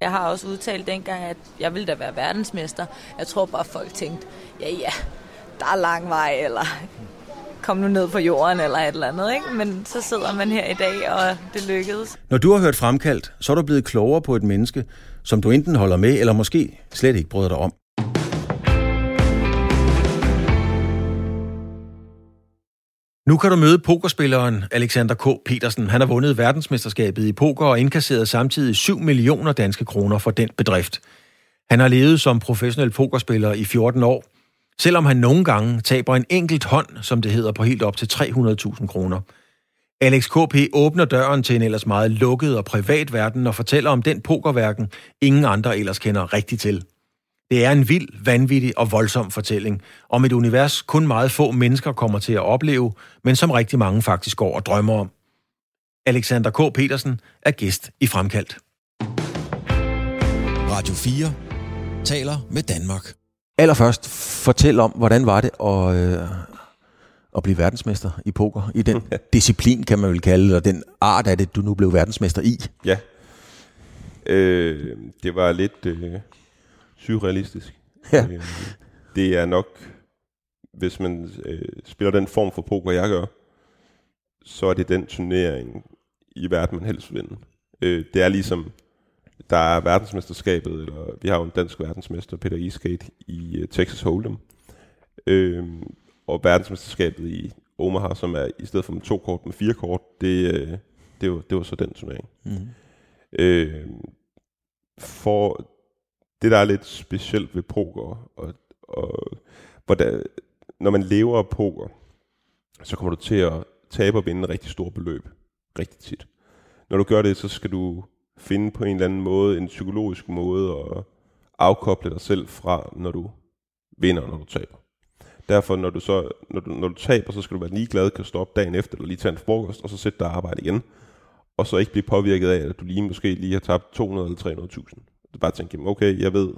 Jeg har også udtalt dengang, at jeg ville da være verdensmester. Jeg tror bare, folk tænkte, ja ja, der er lang vej, eller kom nu ned på jorden, eller et eller andet. Ikke? Men så sidder man her i dag, og det lykkedes. Når du har hørt Fremkaldt, så er du blevet klogere på et menneske, som du enten holder med, eller måske slet ikke bryder dig om. Nu kan du møde pokerspilleren Alexander K. Petersen. Han har vundet verdensmesterskabet i poker og indkasseret samtidig 7 millioner danske kroner for den bedrift. Han har levet som professionel pokerspiller i 14 år, selvom han nogle gange taber en enkelt hånd, som det hedder, på helt op til 300.000 kroner. Alex KP åbner døren til en ellers meget lukket og privat verden og fortæller om den pokerverden, ingen andre ellers kender rigtigt til. Det er en vild, vanvittig og voldsom fortælling om et univers, kun meget få mennesker kommer til at opleve, men som rigtig mange faktisk går og drømmer om. Alexander K. Petersen er gæst i Fremkaldt. Radio 4 taler med Danmark. Allerførst, fortæl om, hvordan var det at, øh, at blive verdensmester i poker? I den disciplin, kan man vel kalde det, og den art af det, du nu blev verdensmester i. Ja. Øh, det var lidt øh, surrealistisk. Ja. Øh, det er nok, hvis man øh, spiller den form for poker, jeg gør, så er det den turnering i verden, man helst vil vinde. Øh, det er ligesom, der er verdensmesterskabet, eller vi har jo en dansk verdensmester, Peter Eastgate, i uh, Texas Hold'em. Øh, og verdensmesterskabet i Omaha, som er i stedet for med to kort, med fire kort, det, øh, det, var, det var så den turnering. Mm. Øh, for det, der er lidt specielt ved poker, og, og hvordan, når man lever af poker, så kommer du til at tabe og vinde en rigtig stor beløb, rigtig tit. Når du gør det, så skal du finde på en eller anden måde, en psykologisk måde at afkoble dig selv fra, når du vinder, når du taber. Derfor, når du, så, når du, når du taber, så skal du være ligeglad, kan stoppe dagen efter, eller lige tage en frokost, og så sætte dig arbejde igen. Og så ikke blive påvirket af, at du lige måske lige har tabt 200 eller 300.000. Du bare tænke, okay, jeg ved,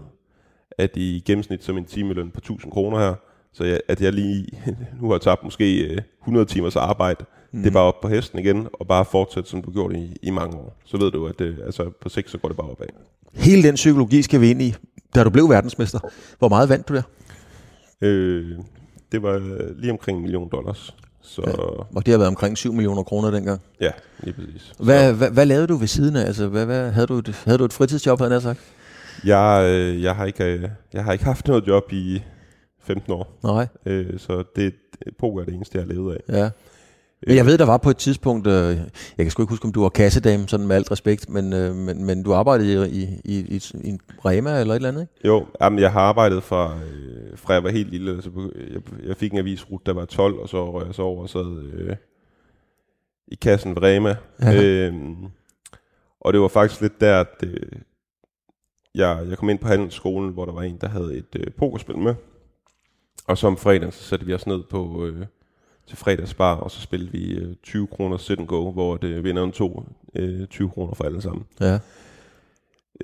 at i gennemsnit som en timeløn på 1000 kroner her, så jeg, at jeg lige nu har tabt måske 100 timers arbejde, mm. det er bare op på hesten igen, og bare fortsætte, som du gjorde i, i mange år. Så ved du, at det, altså, på sigt, så går det bare opad. Hele den psykologi skal vi ind i, da du blev verdensmester. Hvor meget vandt du der? Øh, det var lige omkring en million dollars. Så, Ja. Og det har været omkring 7 millioner kroner dengang. ja, lige præcis. Hvad, hvad, hvad lavede du ved siden af? Altså, hvad, hvad, havde, du et, havde du et fritidsjob, havde jeg sagt? Jeg, øh, jeg, har ikke, øh, jeg har ikke haft noget job i 15 år, Nej, øh, så det, poker er det eneste, jeg har levet af. ja. Men jeg ved, der var på et tidspunkt, øh, jeg kan sgu ikke huske, om du var kassedame, sådan med alt respekt, men, øh, men, men du arbejdede i, i, i, i en Rema eller et eller andet, ikke? Jo, jamen, jeg har arbejdet fra, øh, fra jeg var helt lille. Altså, jeg, jeg fik en avisrute, der var 12, og så røg jeg så over og sad øh, i kassen ved Rema. Ja. Øhm, og det var faktisk lidt der, at øh, jeg, jeg kom ind på handelsskolen, hvor der var en, der havde et øh, pokerspil med. Og så om fredagen, så satte vi os ned på øh, til fredagsbar, og så spillede vi øh, 20 kroner sit and go, hvor det vinderen tog øh, 20 kroner for alle sammen. Ja.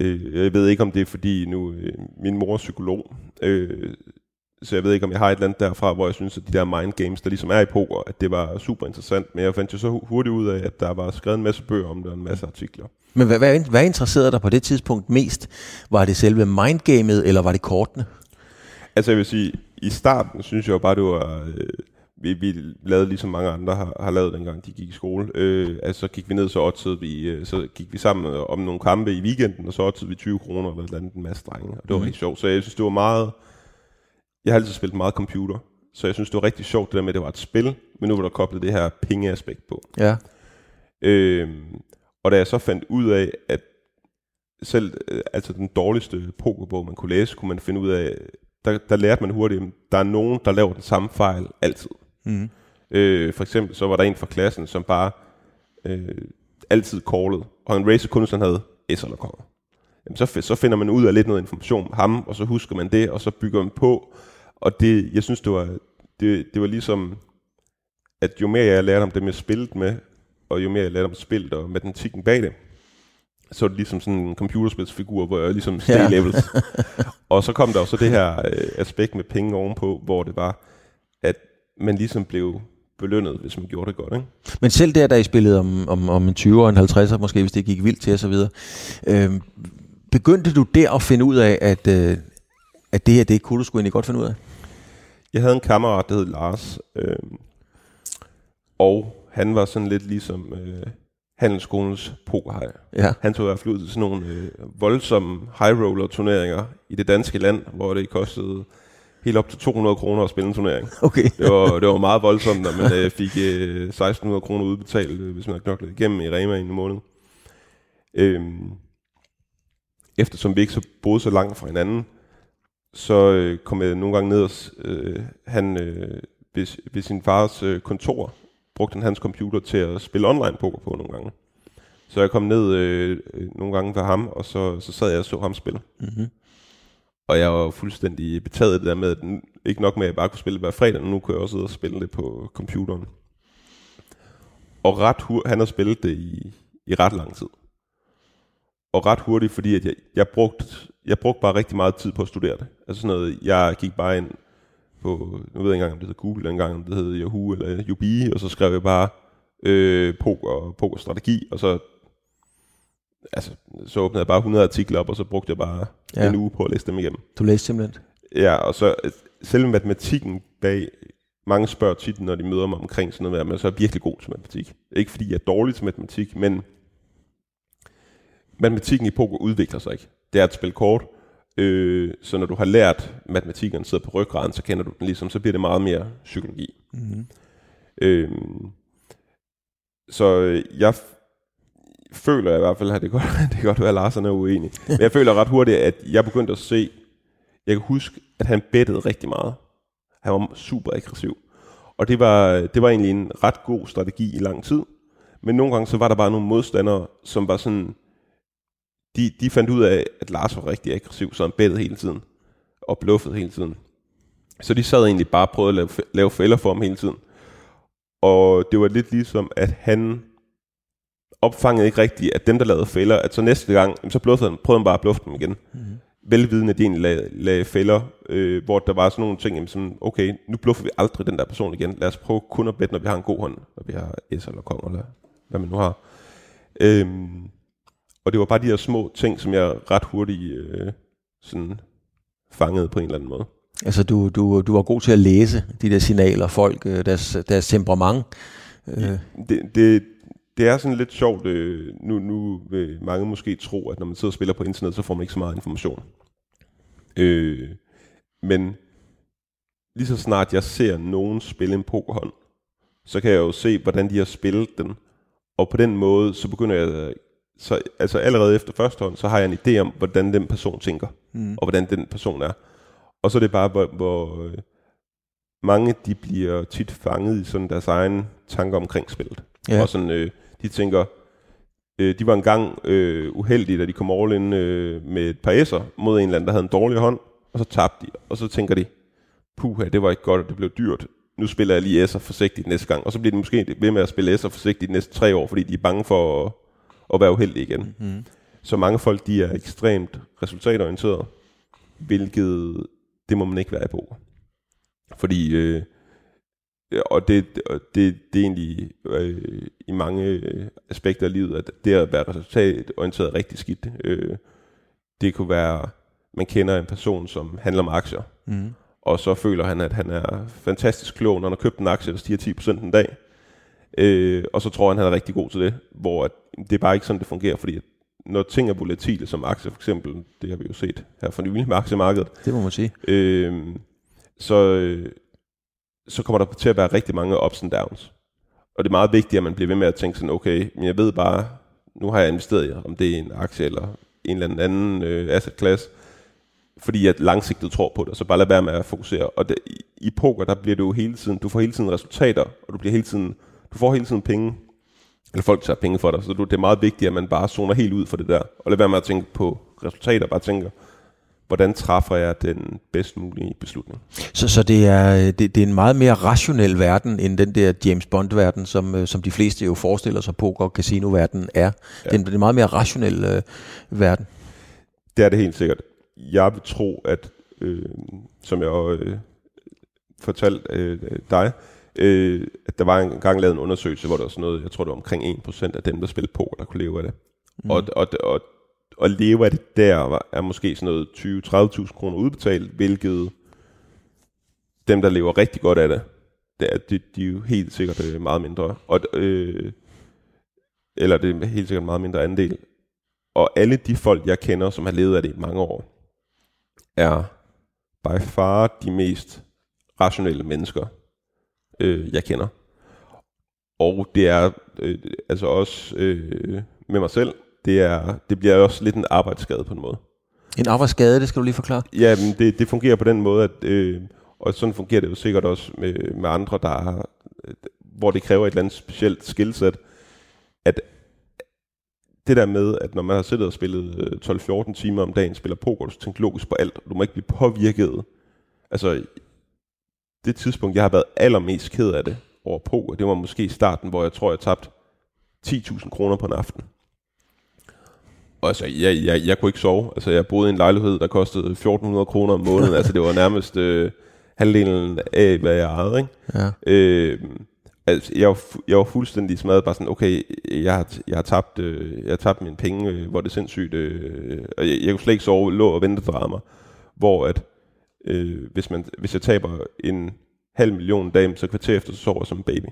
Øh, jeg ved ikke, om det er fordi nu, øh, min mor er psykolog, øh, så jeg ved ikke, om jeg har et eller andet derfra, hvor jeg synes, at de der mind games, der ligesom er i poker, at det var super interessant, men jeg fandt jo så hu- hurtigt ud af, at der var skrevet en masse bøger om det, og en masse artikler. Men hvad, hvad, hvad interesserede dig på det tidspunkt mest? Var det selve mindgamet, eller var det kortene? Altså jeg vil sige, i starten synes jeg jo bare, det var... Øh, vi, vi lavede ligesom mange andre har, har lavet dengang de gik i skole. Øh, altså så gik vi ned, så oddsede vi, øh, så gik vi sammen om nogle kampe i weekenden, og så oddsede vi 20 kroner eller et eller andet en masse drenge. Og det var Mhm. mm. rigtig sjovt. Så jeg synes, det var meget... Jeg har altid spillet meget computer, så jeg synes, det var rigtig sjovt det der med, at det var et spil, men nu var der koblet det her pengeaspekt på. Ja. Øhm, og da jeg så fandt ud af, at selv øh, altså den dårligste pokerbog, man kunne læse, kunne man finde ud af, der, der lærte man hurtigt, at der er nogen, der laver den samme fejl altid. Mm. Øh, for eksempel så var der en fra klassen, som bare øh, altid callede, og han racer kun, hvis han havde S eller konger. Jamen, så, så finder man ud af lidt noget information om ham, og så husker man det, og så bygger man på, Og det, jeg synes, det var, det, det var ligesom, at jo mere jeg lærte om dem, jeg spillede med, og jo mere jeg lærte om spillet og matematikken bag det, så var det ligesom sådan en computerspilsfigur, hvor jeg ligesom steg Ja. levels. og så kom der også det her øh, aspekt med penge ovenpå, hvor det var, at man ligesom blev belønnet, hvis man gjorde det godt. Ikke? Men selv der, da I spillede om, om, om en 20 og en 50'er, måske hvis det gik vildt til osv., øh, begyndte du der at finde ud af, at, øh, at det her, det kunne du sgu egentlig godt finde ud af? Jeg havde en kammerat, der hed Lars, øh, og han var sådan lidt ligesom øh, handelsskolens pokerhej. Ja. Han tog i hvert fald ud til sådan nogle øh, voldsomme high roller turneringer i det danske land, hvor det kostede helt op til 200 kroner at spille en turnering. Okay. Det var, det var meget voldsomt, når man øh, fik øh, 1600 kroner udbetalt, øh, hvis man havde knoklet igennem i Rema i en måned. Øhm, eftersom vi ikke så boede så langt fra hinanden, så øh, kom jeg nogle gange ned og øh, han øh, ved, ved sin fars øh, kontor brugte han hans computer til at spille online poker på nogle gange. Så jeg kom ned øh, øh, nogle gange ved ham, og så, så sad jeg og så ham spille. Mm-hmm. Og jeg var fuldstændig betaget af det der med, at ikke nok med, at jeg bare kunne spille det hver fredag, men nu kunne jeg også sidde og spille det på computeren. Og ret hurtigt, han har spillet det i, i ret lang tid. Og ret hurtigt, fordi at jeg, jeg, brugte, jeg brugte bare rigtig meget tid på at studere det. Altså sådan noget, jeg gik bare ind på, nu ved jeg ikke engang, om det hed Google, dengang, engang om det hed Yahoo eller Yubi, og så skrev jeg bare øh, poker, pokerstrategi, og så altså, så åbnede jeg bare 100 artikler op, og så brugte jeg bare Ja. en uge på at læse dem igennem. Du læste simpelthen? Ja, og så øh, selve matematikken bag, mange spørger tit, når de møder mig omkring sådan noget, men så er jeg virkelig god til matematik. Ikke fordi jeg er dårlig til matematik, men matematikken i poker udvikler sig ikke. Det er et spil kort, øh, så når du har lært matematikken sidder på ryggraden, så kender du den ligesom, så bliver det meget mere psykologi. Mm-hmm. Øh, så jeg føler jeg i hvert fald, at det kan godt, det kan godt være, at Larsen er uenig. Men jeg føler ret hurtigt, at jeg begyndte at se, jeg kan huske, at han bettede rigtig meget. Han var super aggressiv. Og det var, det var egentlig en ret god strategi i lang tid. Men nogle gange så var der bare nogle modstandere, som var sådan, de, de fandt ud af, at Lars var rigtig aggressiv, så han bettede hele tiden. Og bluffede hele tiden. Så de sad egentlig bare og prøvede at lave, lave fælder for ham hele tiden. Og det var lidt ligesom, at han opfangede ikke rigtigt, at dem, der lavede fælder, at så næste gang, så bluffede han, prøvede han bare at bluffe dem igen. Mm-hmm. Velvidende, at de egentlig lagde, lagde fælder, øh, hvor der var sådan nogle ting, jamen, som, okay, nu bluffer vi aldrig den der person igen. Lad os prøve kun at bette, når vi har en god hånd, når vi har S eller kong, eller hvad man nu har. Øhm, og det var bare de her små ting, som jeg ret hurtigt øh, sådan fangede på en eller anden måde. Altså, du, du, du var god til at læse de der signaler, folk, øh, deres, deres temperament. Øh, det, det, det er sådan lidt sjovt, øh, nu, nu vil mange måske tro, at når man sidder og spiller på internet, så får man ikke så meget information. Øh, men lige så snart jeg ser nogen spille en pokerhånd, så kan jeg jo se, hvordan de har spillet den. Og på den måde, så begynder jeg, så, altså allerede efter første hånd, så har jeg en idé om, hvordan den person tænker, mm. og hvordan den person er. Og så er det bare, hvor, hvor øh, mange de bliver tit fanget i sådan deres egen tanker omkring spillet. Ja. Og sådan, øh, de tænker, øh, de var engang øh, uheldige, da de kom all in øh, med et par S'er mod en eller anden, der havde en dårlig hånd, og så tabte de. Og så tænker de, puha, det var ikke godt, og det blev dyrt. Nu spiller jeg lige S'er forsigtigt næste gang. Og så bliver de måske ved med at spille S'er forsigtigt de næste tre år, fordi de er bange for at, at være uheldige igen. Mm. Så mange folk, de er ekstremt resultatorienterede, hvilket det må man ikke være i poker. Fordi, øh, og det, og det, det er egentlig øh, i mange øh, aspekter af livet, at det at være resultatorienteret er rigtig skidt. Øh, det kunne være, man kender en person, som handler med aktier, Mm. og så føler han, at han er fantastisk klog, når han har købt en aktie, der stiger 10% en dag. Øh, og så tror han, han er rigtig god til det, hvor at, det er bare ikke sådan, det fungerer, fordi at når ting er volatile, som aktier for eksempel, det har vi jo set her for nylig med aktiemarkedet, Det må man sige. øh, så, øh, så kommer der til at være rigtig mange ups and downs. Og det er meget vigtigt, at man bliver ved med at tænke sådan, okay, men jeg ved bare, nu har jeg investeret i, om det er en aktie eller en eller anden øh, asset class, fordi jeg langsigtet tror på det, så bare lad være med at fokusere. Og det, i, poker, der bliver du hele tiden, du får hele tiden resultater, og du bliver hele tiden, du får hele tiden penge, eller folk tager penge for dig, så du, det er meget vigtigt, at man bare zoner helt ud for det der, og lad være med at tænke på resultater, bare tænker, hvordan træffer jeg den bedst mulige beslutning. Så, så det, er, det, det er en meget mere rationel verden, end den der James Bond-verden, som, øh, som de fleste jo forestiller sig, poker- og casino-verden er. Ja. Det, er en, meget mere rationel øh, verden. Det er det helt sikkert. Jeg vil tro, at øh, som jeg øh, fortalte øh, dig, øh, at der var en gang lavet en undersøgelse, hvor der var sådan noget, jeg tror det var omkring 1% af dem, der spillede poker, der kunne leve af det. Mm. Og, og, og, og leve af det der var, er måske sådan noget 20-30.000 kroner udbetalt, hvilket dem, der lever rigtig godt af det, det er, de, de er jo helt sikkert øh, meget mindre. Og, øh, eller det er helt sikkert meget mindre andel. Og alle de folk, jeg kender, som har levet af det i mange år, er by far de mest rationelle mennesker, øh, jeg kender. Og det er øh, altså også øh, med mig selv, det, er, det bliver også lidt en arbejdsskade på en måde. En arbejdsskade, det skal du lige forklare. Ja, men det, det fungerer på den måde, at, øh, og sådan fungerer det jo sikkert også med, med andre, der har, hvor det kræver et eller andet specielt skillset, at det der med, at når man har siddet og spillet 12-14 timer om dagen, spiller poker, du tænker logisk på alt, og du må ikke blive påvirket. Altså, det tidspunkt, jeg har været allermest ked af det over poker, det var måske starten, hvor jeg tror, jeg tabte 10.000 kroner på en aften. Og altså, jeg, jeg, jeg kunne ikke sove. Altså, jeg boede i en lejlighed, der kostede 1.400 kroner om måneden. altså, det var nærmest øh, halvdelen af, hvad jeg ejede, ikke? Ja. Øh, altså, jeg, var, jeg var fuldstændig smadret, bare sådan, okay, jeg har, jeg har tabt, øh, jeg har tabt mine penge, øh, hvor det er sindssygt, øh, og jeg, jeg kunne slet ikke sove, lå og vente drama, hvor at, øh, hvis, man, hvis jeg taber en halv million dage, så kvarter efter, så sover jeg som en baby.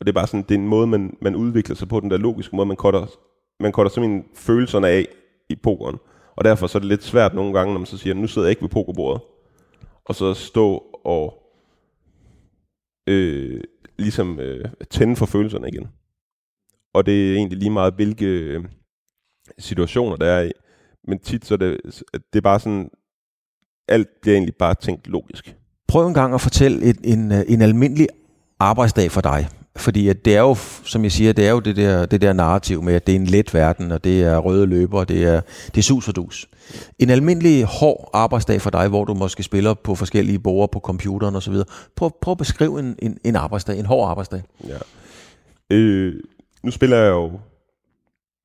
Og det er bare sådan, det er en måde, man, man udvikler sig på, den der logiske måde, man cutter, man cutter simpelthen følelserne af i pokeren. Og derfor så er det lidt svært nogle gange, når man så siger, nu sidder jeg ikke ved pokerbordet, og så stå og øh, ligesom øh, tænde for følelserne igen. Og det er egentlig lige meget, hvilke øh, situationer der er i. Men tit så er det, det er bare sådan, alt bliver egentlig bare tænkt logisk. Prøv en gang at fortælle et, en, øh, en almindelig arbejdsdag for dig. Fordi at det er jo, som jeg siger, det er jo det der, det der narrativ med, at det er en let verden, og det er røde løber, og det er, det er sus og dus. En almindelig hård arbejdsdag for dig, hvor du måske spiller på forskellige borger på computeren osv. Prøv, prøv at beskrive en, en, en arbejdsdag, en hård arbejdsdag. Ja. Øh, nu spiller jeg jo,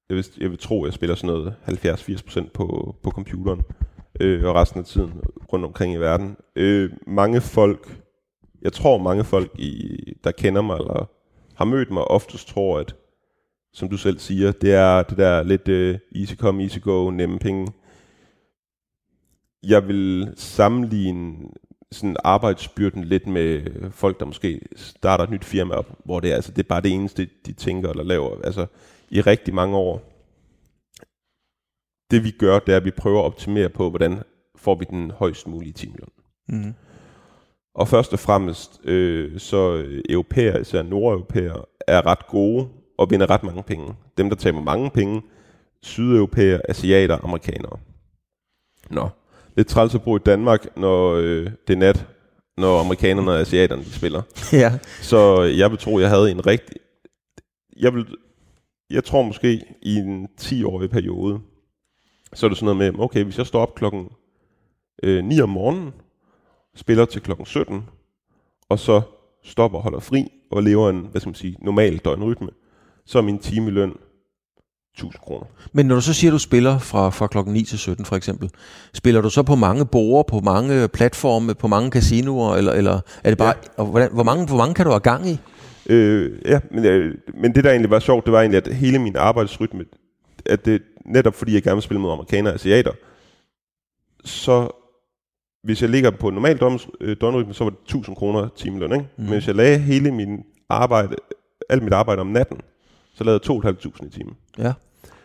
jeg vil, jeg vil tro, jeg spiller sådan noget 70-80% på, på computeren, øh, og resten af tiden rundt omkring i verden. Øh, mange folk, jeg tror mange folk, i, der kender mig, eller har mødt mig, oftest tror, at som du selv siger, det er det der lidt uh, easy come, easy go, nemme penge. Jeg vil sammenligne sådan arbejdsbyrden lidt med folk, der måske starter et nyt firma op, hvor det er, altså, det er bare det eneste, de tænker eller laver. Altså, i rigtig mange år. Det vi gør, det er, at vi prøver at optimere på, hvordan får vi den højst mulige timeløn. Mm. Og først og fremmest, øh, så europæer, især nordeuropæer, er ret gode og vinder ret mange penge. Dem, der taber mange penge, sydeuropæer, asiater, amerikanere. Nå, lidt træls at bo i Danmark, når øh, det er nat, når amerikanerne og asiaterne de spiller. Ja. Så jeg vil tro, jeg havde en rigtig... Jeg, vil, jeg tror måske i en 10-årig periode, så er det sådan noget med, okay, hvis jeg står op klokken øh, 9 om morgenen, spiller til klokken 17, og så stopper og holder fri, og lever en, hvad skal man sige, normal døgnrytme, så er min timeløn 1000 kroner. Men når du så siger, at du spiller fra, fra klokken 9 til 17 for eksempel, spiller du så på mange borer, på mange platforme, på mange casinoer, eller, eller er det bare, ja. og hvordan, hvor, mange, hvor mange kan du have gang i? Øh, ja, men, øh, men det der egentlig var sjovt, det var egentlig, at hele min arbejdsrytme, at det netop fordi jeg gerne vil spille mod amerikanere og asiater, så hvis jeg ligger på normal døgnrytme, så var det 1000 kroner timeløn, ikke? Mm. Men hvis jeg lagde hele min arbejde, alt mit arbejde om natten, så lavede jeg 2.500 i timen. Ja.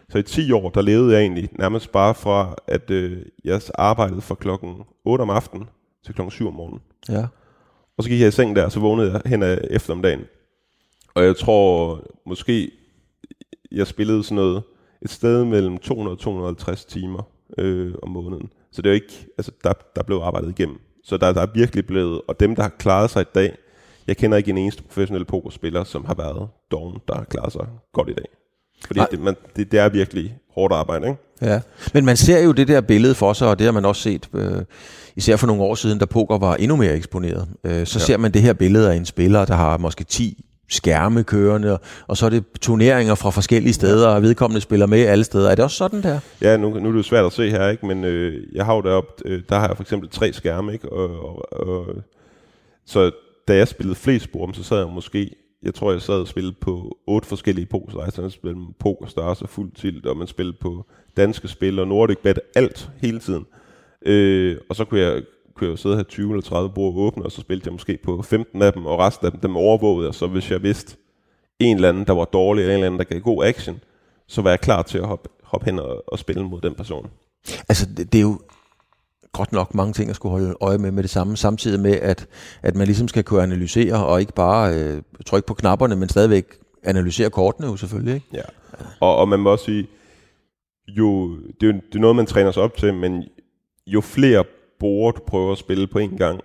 Så i 10 år, der levede jeg egentlig nærmest bare fra, at øh, jeg arbejdede fra klokken 8 om aftenen til klokken 7 om morgenen. Ja. Og så gik jeg i seng der, og så vågnede jeg hen af eftermiddagen. Og jeg tror måske, jeg spillede sådan noget, et sted mellem 200 og 250 timer øh, om måneden. Så det er jo ikke, altså der, der blev arbejdet igennem. Så der, der er virkelig blevet, og dem der har klaret sig i dag, jeg kender ikke en eneste professionel pokerspiller, som har været doven, der har klaret sig godt i dag. Fordi det, man, det, det er virkelig hårdt arbejde, ikke? Ja, men man ser jo det der billede for sig, og det har man også set, øh, især for nogle år siden, da poker var endnu mere eksponeret. Øh, så ja. ser man det her billede af en spiller, der har måske 10 skærme kørende, og så er det turneringer fra forskellige steder, og vedkommende spiller med alle steder. Er det også sådan der? Ja, nu, nu er det jo svært at se her, ikke? men øh, jeg har jo deroppe, øh, der har jeg for eksempel tre skærme, ikke? Og, og, og, så da jeg spillede flest spor, så sad jeg måske, jeg tror jeg sad og spillede på otte forskellige poser, poker, man spillede poker stars og fuld tilt, og man spillede på danske spil og Nordic Bet, alt hele tiden. Øh, og så kunne jeg kunne jeg jo sidde og have 20 eller 30 bord åbne, og så spillede jeg måske på 15 af dem, og resten af dem, dem overvågede jeg. Så hvis jeg vidste en eller anden, der var dårlig, eller en eller anden, der gav god action, så var jeg klar til at hoppe, hoppe hen og, og spille mod den person. Altså, det, det er jo godt nok mange ting at skulle holde øje med med det samme, samtidig med, at, at man ligesom skal kunne analysere, og ikke bare øh, trykke på knapperne, men stadigvæk analysere kortene jo selvfølgelig. Ikke? Ja, og, og man må også sige, jo, det, er, det er noget, man træner sig op til, men jo flere bord, du prøver at spille på en gang,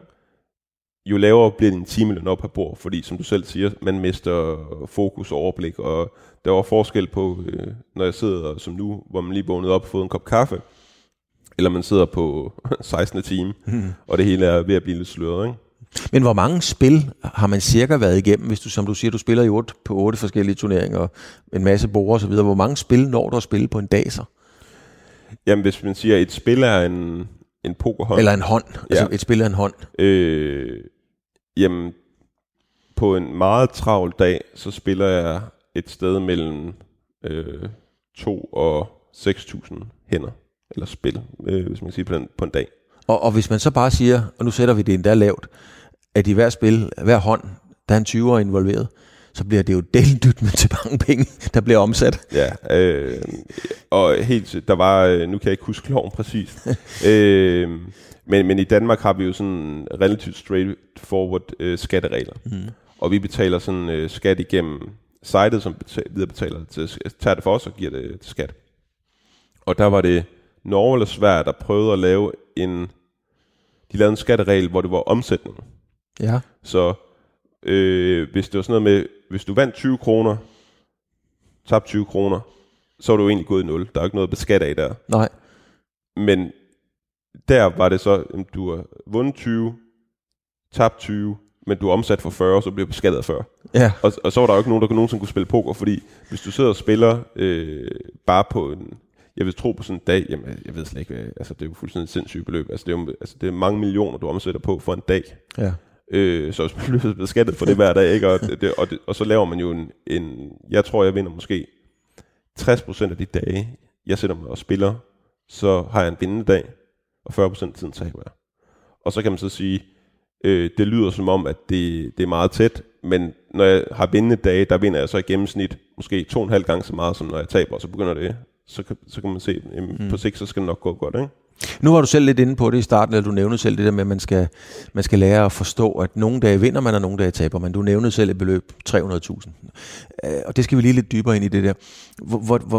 jo lavere bliver din timeløn op per bord, fordi som du selv siger, man mister fokus og overblik, og der var forskel på, øh, når jeg sidder som nu, hvor man lige vågnet op og fået en kop kaffe, eller man sidder på 16. time, hmm. og det hele er ved at blive lidt sløret, ikke? Men hvor mange spil har man cirka været igennem, hvis du, som du siger, du spiller i 8, på otte forskellige turneringer, en masse og så videre. Hvor mange spil når du at spille på en dag så? Jamen, hvis man siger, at et spil er en, en pokerhånd. Eller en hånd. Altså, ja. Altså et spil af en hånd. Øh, jamen, på en meget travl dag, så spiller jeg et sted mellem øh, 2 og 6.000 hænder. Eller spil, øh, hvis man kan sige på, den, på en dag. Og, og hvis man så bare siger, og nu sætter vi det endda lavt, at i hver spil, hver hånd, der er en 20'er involveret, så bliver det jo deldyt med til mange penge, der bliver omsat. Ja, øh, og helt, der var, øh, nu kan jeg ikke huske loven præcis, øh, men, men i Danmark har vi jo sådan relativt straightforward øh, skatteregler, mm. og vi betaler sådan øh, skat igennem sitet, som betaler, videre betaler til, tager det for os og giver det til skat. Og der var det Norge eller Sverige, der prøvede at lave en, de lavede en skatteregel, hvor det var omsætning. Ja. Så øh, hvis det var sådan noget med, hvis du vandt 20 kroner, tabte 20 kroner, så var du egentlig gået i nul. Der er ikke noget at beskatte af der. Nej. Men der var det så, at du har vundet 20, tabt 20, men du er omsat for 40, så bliver beskattet af 40. Ja. Og, og så var der jo ikke nogen, der nogensinde kunne spille poker, fordi hvis du sidder og spiller øh, bare på en, jeg vil tro på sådan en dag, jamen jeg ved slet ikke, altså det er jo fuldstændig sindssygt beløb. Altså det er jo altså, det er mange millioner, du omsætter på for en dag. Ja. Øh, så man bliver beskattet for det hver dag, ikke? Og, det, og, det, og så laver man jo en, en, jeg tror, jeg vinder måske 60% af de dage, jeg sætter mig og spiller, så har jeg en vindende dag, og 40% af tiden taber jeg. Og så kan man så sige, øh, det lyder som om, at det, det er meget tæt, men når jeg har vindende dage, der vinder jeg så i gennemsnit måske to og en halv gange så meget, som når jeg taber, og så begynder det, så kan, så kan man se, at mm. på sigt, så skal det nok gå godt, ikke? Nu var du selv lidt inde på det i starten, eller du nævnte selv det der med, at man skal, man skal lære at forstå, at nogle dage vinder man, og nogle dage taber man. Du nævnte selv et beløb 300.000. Øh, og det skal vi lige lidt dybere ind i det der.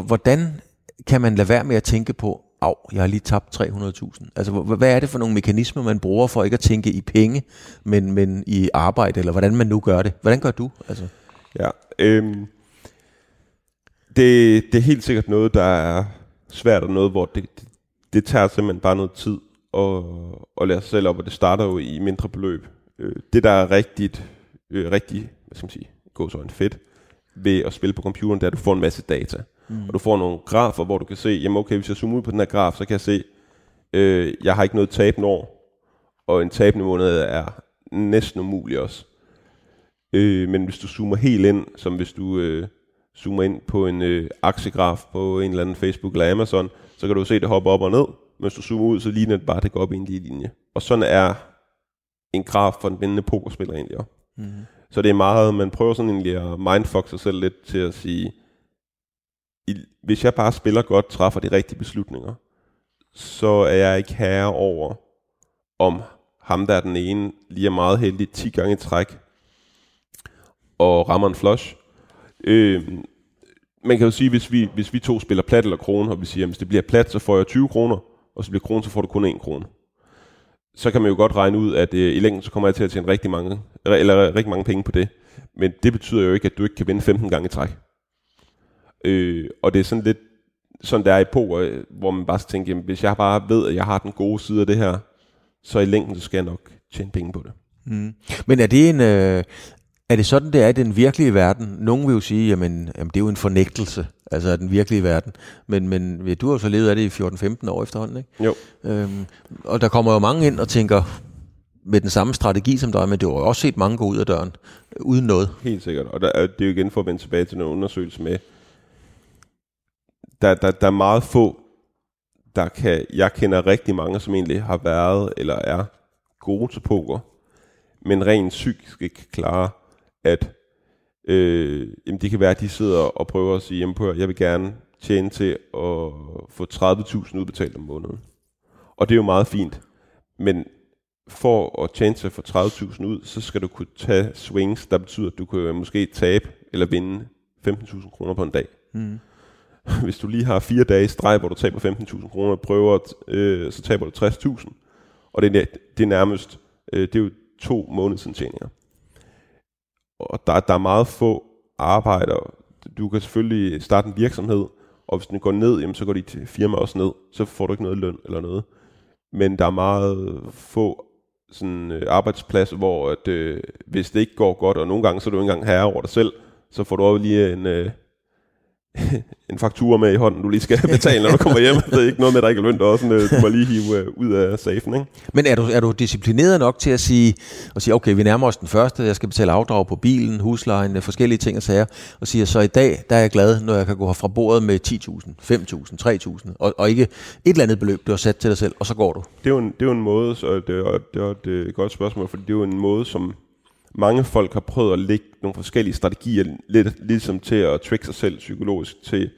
Hvordan kan man lade være med at tænke på, af, jeg har lige tabt 300.000. Altså, hvad er det for nogle mekanismer, man bruger for ikke at tænke i penge, men, men i arbejde, eller hvordan man nu gør det? Hvordan gør du? Altså? Ja, øhm, det, det er helt sikkert noget, der er svært, og noget, hvor det, det, tager simpelthen bare noget tid at, at lære sig selv op, og det starter jo i mindre beløb. Øh, det, der er rigtigt, øh, rigtig, hvad skal man sige, gå så en fedt ved at spille på computeren, det er, at du får en masse data. Mm. Og du får nogle grafer, hvor du kan se, jamen okay, hvis jeg zoomer ud på den her graf, så kan jeg se, øh, jeg har ikke noget tabende år, og en tabende måned er næsten umulig også. Øh, men hvis du zoomer helt ind, som hvis du øh, zoomer ind på en øh, aktiegraf på en eller anden Facebook eller Amazon, så kan du se det hoppe op og ned. Men hvis du zoomer ud, så ligner det bare, at det går op i en lige linje. Og sådan er en graf for en vindende pokerspiller egentlig også. Mm. Så det er meget, man prøver sådan egentlig at mindfuck sig selv lidt til at sige, hvis jeg bare spiller godt, træffer de rigtige beslutninger, så er jeg ikke herre over, om ham der er den ene lige er meget heldig 10 gange i træk, og rammer en flush. Øh, man kan jo sige, hvis vi, hvis vi to spiller plat eller krone, og vi siger, at hvis det bliver plat, så får jeg 20 kroner, og så bliver krone, så får du kun 1 krone. Så kan man jo godt regne ud, at øh, i længden, så kommer jeg til at tjene rigtig mange, eller rigtig mange penge på det. Men det betyder jo ikke, at du ikke kan vinde 15 gange i træk. Øh, og det er sådan lidt sådan der er i poker, øh, hvor man bare skal tænke, jamen, hvis jeg bare ved, at jeg har den gode side af det her, så i længden så skal jeg nok tjene penge på det. Mm. Men er det en... Øh, er det sådan, det er i den virkelige verden? Nogen vil jo sige, jamen, jamen det er jo en fornægtelse, altså af den virkelige verden. Men, men du har jo så levet af det i 14-15 år efterhånden, ikke? Jo. Øhm, og der kommer jo mange ind og tænker, med den samme strategi som dig, men det har jo også set mange gå ud af døren, uden noget. Helt sikkert. Og der er, det er jo igen for at vende tilbage til en undersøgelse med, der, der, der er meget få, der kan, jeg kender rigtig mange, som egentlig har været eller er gode til poker, men rent psykisk ikke kan klare, at øh, jamen det kan være, at de sidder og prøver at sige, jamen på, jeg vil gerne tjene til at få 30.000 udbetalt om måneden. Og det er jo meget fint, men for at tjene til at få 30.000 ud, så skal du kunne tage swings, der betyder, at du kan måske tabe eller vinde 15.000 kroner på en dag. Mm. Hvis du lige har fire dage i streg, hvor du taber 15.000 kroner, prøver, øh, så taber du 60.000. Og det er, det er nærmest, øh, det er jo to månedsindtjeninger. Og der, der er meget få arbejdere. Du kan selvfølgelig starte en virksomhed, og hvis den går ned, jamen, så går dit firma også ned. Så får du ikke noget løn eller noget. Men der er meget få sådan, øh, arbejdspladser, hvor at, øh, hvis det ikke går godt, og nogle gange så er du ikke engang herre over dig selv, så får du også lige en, øh, en faktur med i hånden, du lige skal betale, når du kommer hjem. Det er ikke noget med, at der ikke er løn, der også, du må lige hive øh, ud af safen. Ikke? Men er du, er du disciplineret nok til at sige, at sige, okay, vi nærmer os den første, jeg skal betale afdrag på bilen, huslejen, forskellige ting og sager, og siger, så i dag, der er jeg glad, når jeg kan gå fra bordet med 10.000, 5.000, 3.000, og, og ikke et eller andet beløb, du har sat til dig selv, og så går du. Det er jo en, det er jo en måde, så det, er, det er et øh, godt spørgsmål, for det er jo en måde, som mange folk har prøvet at lægge nogle forskellige strategier, lidt ligesom til at trick sig selv psykologisk til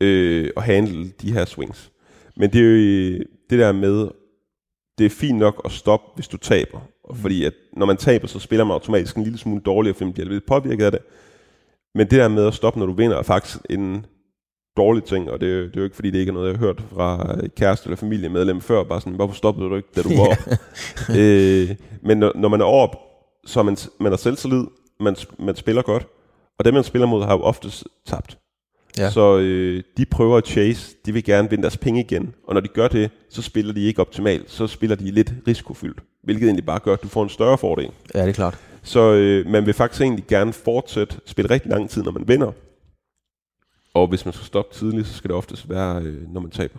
øh, at handle de her swings. Men det er jo det der med, det er fint nok at stoppe, hvis du taber. Og fordi at når man taber, så spiller man automatisk en lille smule dårligere, fordi man bliver lidt påvirket af det. Men det der med at stoppe, når du vinder, er faktisk en dårlig ting, og det er, det er jo ikke fordi, det ikke er noget, jeg har hørt fra kæreste eller familiemedlem før, bare sådan, hvorfor stoppede du ikke, da du var øh, Men når, når man er op så man, man er selvtillid, man, man spiller godt, og dem, man spiller mod, har jo oftest tabt. Ja. Så øh, de prøver at chase, de vil gerne vinde deres penge igen, og når de gør det, så spiller de ikke optimalt, så spiller de lidt risikofyldt, hvilket egentlig bare gør, at du får en større fordel. Ja, det er klart. Så øh, man vil faktisk egentlig gerne fortsætte spille rigtig lang tid, når man vinder. Og hvis man skal stoppe tidligt, så skal det oftest være, øh, når man taber.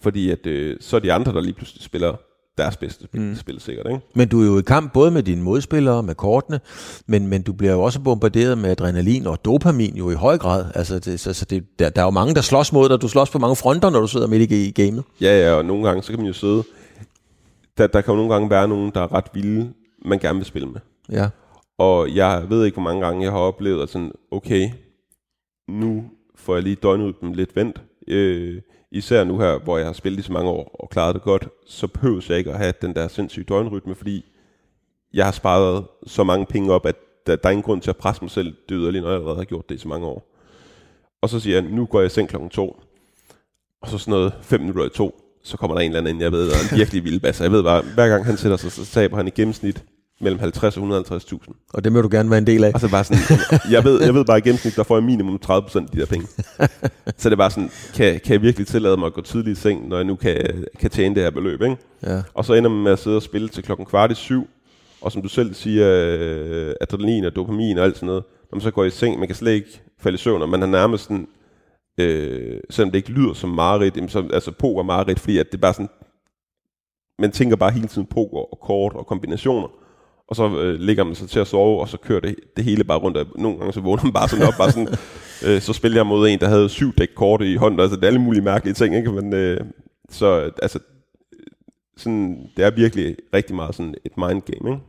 Fordi at, øh, så er de andre, der lige pludselig spiller deres bedste spil, mm. spil sikkert. Ikke? Men du er jo i kamp både med dine modspillere, med kortene, men, men du bliver jo også bombarderet med adrenalin og dopamin jo i høj grad. Altså, det, så, så det, der, der er jo mange, der slås mod dig. Du slås på mange fronter, når du sidder midt i, i gamet. Ja, ja, og nogle gange, så kan man jo sidde... Der, der kan jo nogle gange være nogen, der er ret vilde, man gerne vil spille med. Ja. Og jeg ved ikke, hvor mange gange jeg har oplevet, at sådan, okay, nu får jeg lige døgnet dem lidt vendt. Øh, især nu her, hvor jeg har spillet i så mange år og klaret det godt, så behøver jeg ikke at have den der sindssyge døgnrytme, fordi jeg har sparet så mange penge op, at der, der er ingen grund til at presse mig selv dødeligt, når jeg allerede har gjort det i så mange år. Og så siger jeg, nu går jeg i seng klokken to, og så sådan noget fem minutter i to, så kommer der en eller anden, jeg ved, der er en virkelig vild basser. Jeg ved bare, hver gang han sætter sig, så taber han i gennemsnit mellem 50 og 150.000. Og det må du gerne være en del af. Altså bare sådan, jeg ved, jeg ved bare i gennemsnit, der får jeg minimum 30% af de der penge. så det er bare sådan, kan, kan jeg virkelig tillade mig at gå tidligt i seng, når jeg nu kan, kan tjene det her beløb, ikke? Ja. Og så ender man med at sidde og spille til klokken kvart i syv, og som du selv siger, øh, adrenalin og dopamin og alt sådan noget, når man så går i seng, man kan slet ikke falde i søvn, og man har nærmest sådan, øh, selvom det ikke lyder som mareridt, så, altså poker mareridt, fordi at det er bare sådan, man tænker bare hele tiden poker og kort og kombinationer, og så øh, ligger man sig til at sove, og så kører det, det hele bare rundt. Og nogle gange så vågner man bare sådan op, bare sådan, øh, så spiller jeg mod en, der havde syv dæk kort i hånden, altså det er alle mulige mærkelige ting, ikke? Men, øh, så altså, sådan, det er virkelig rigtig meget sådan et mind game, ikke?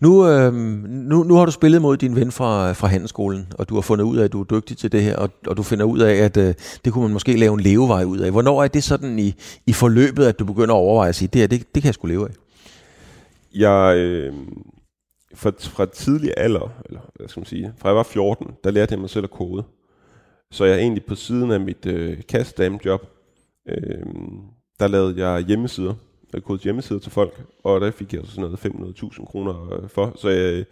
Nu, øh, nu, nu har du spillet mod din ven fra, fra handelsskolen, og du har fundet ud af, at du er dygtig til det her, og, og du finder ud af, at øh, det kunne man måske lave en levevej ud af. Hvornår er det sådan i, i forløbet, at du begynder at overveje at sige, det her, det, det kan jeg sgu leve af? Jeg, øh, fra, fra tidlig alder, eller hvad skal man sige, fra jeg var 14, der lærte jeg mig selv at kode. Så jeg er egentlig på siden af mit øh, kastdamejob, øh, der lavede jeg hjemmesider. Jeg kodede hjemmesider til folk, og der fik jeg sådan noget 500.000 kroner øh, for. Så jeg,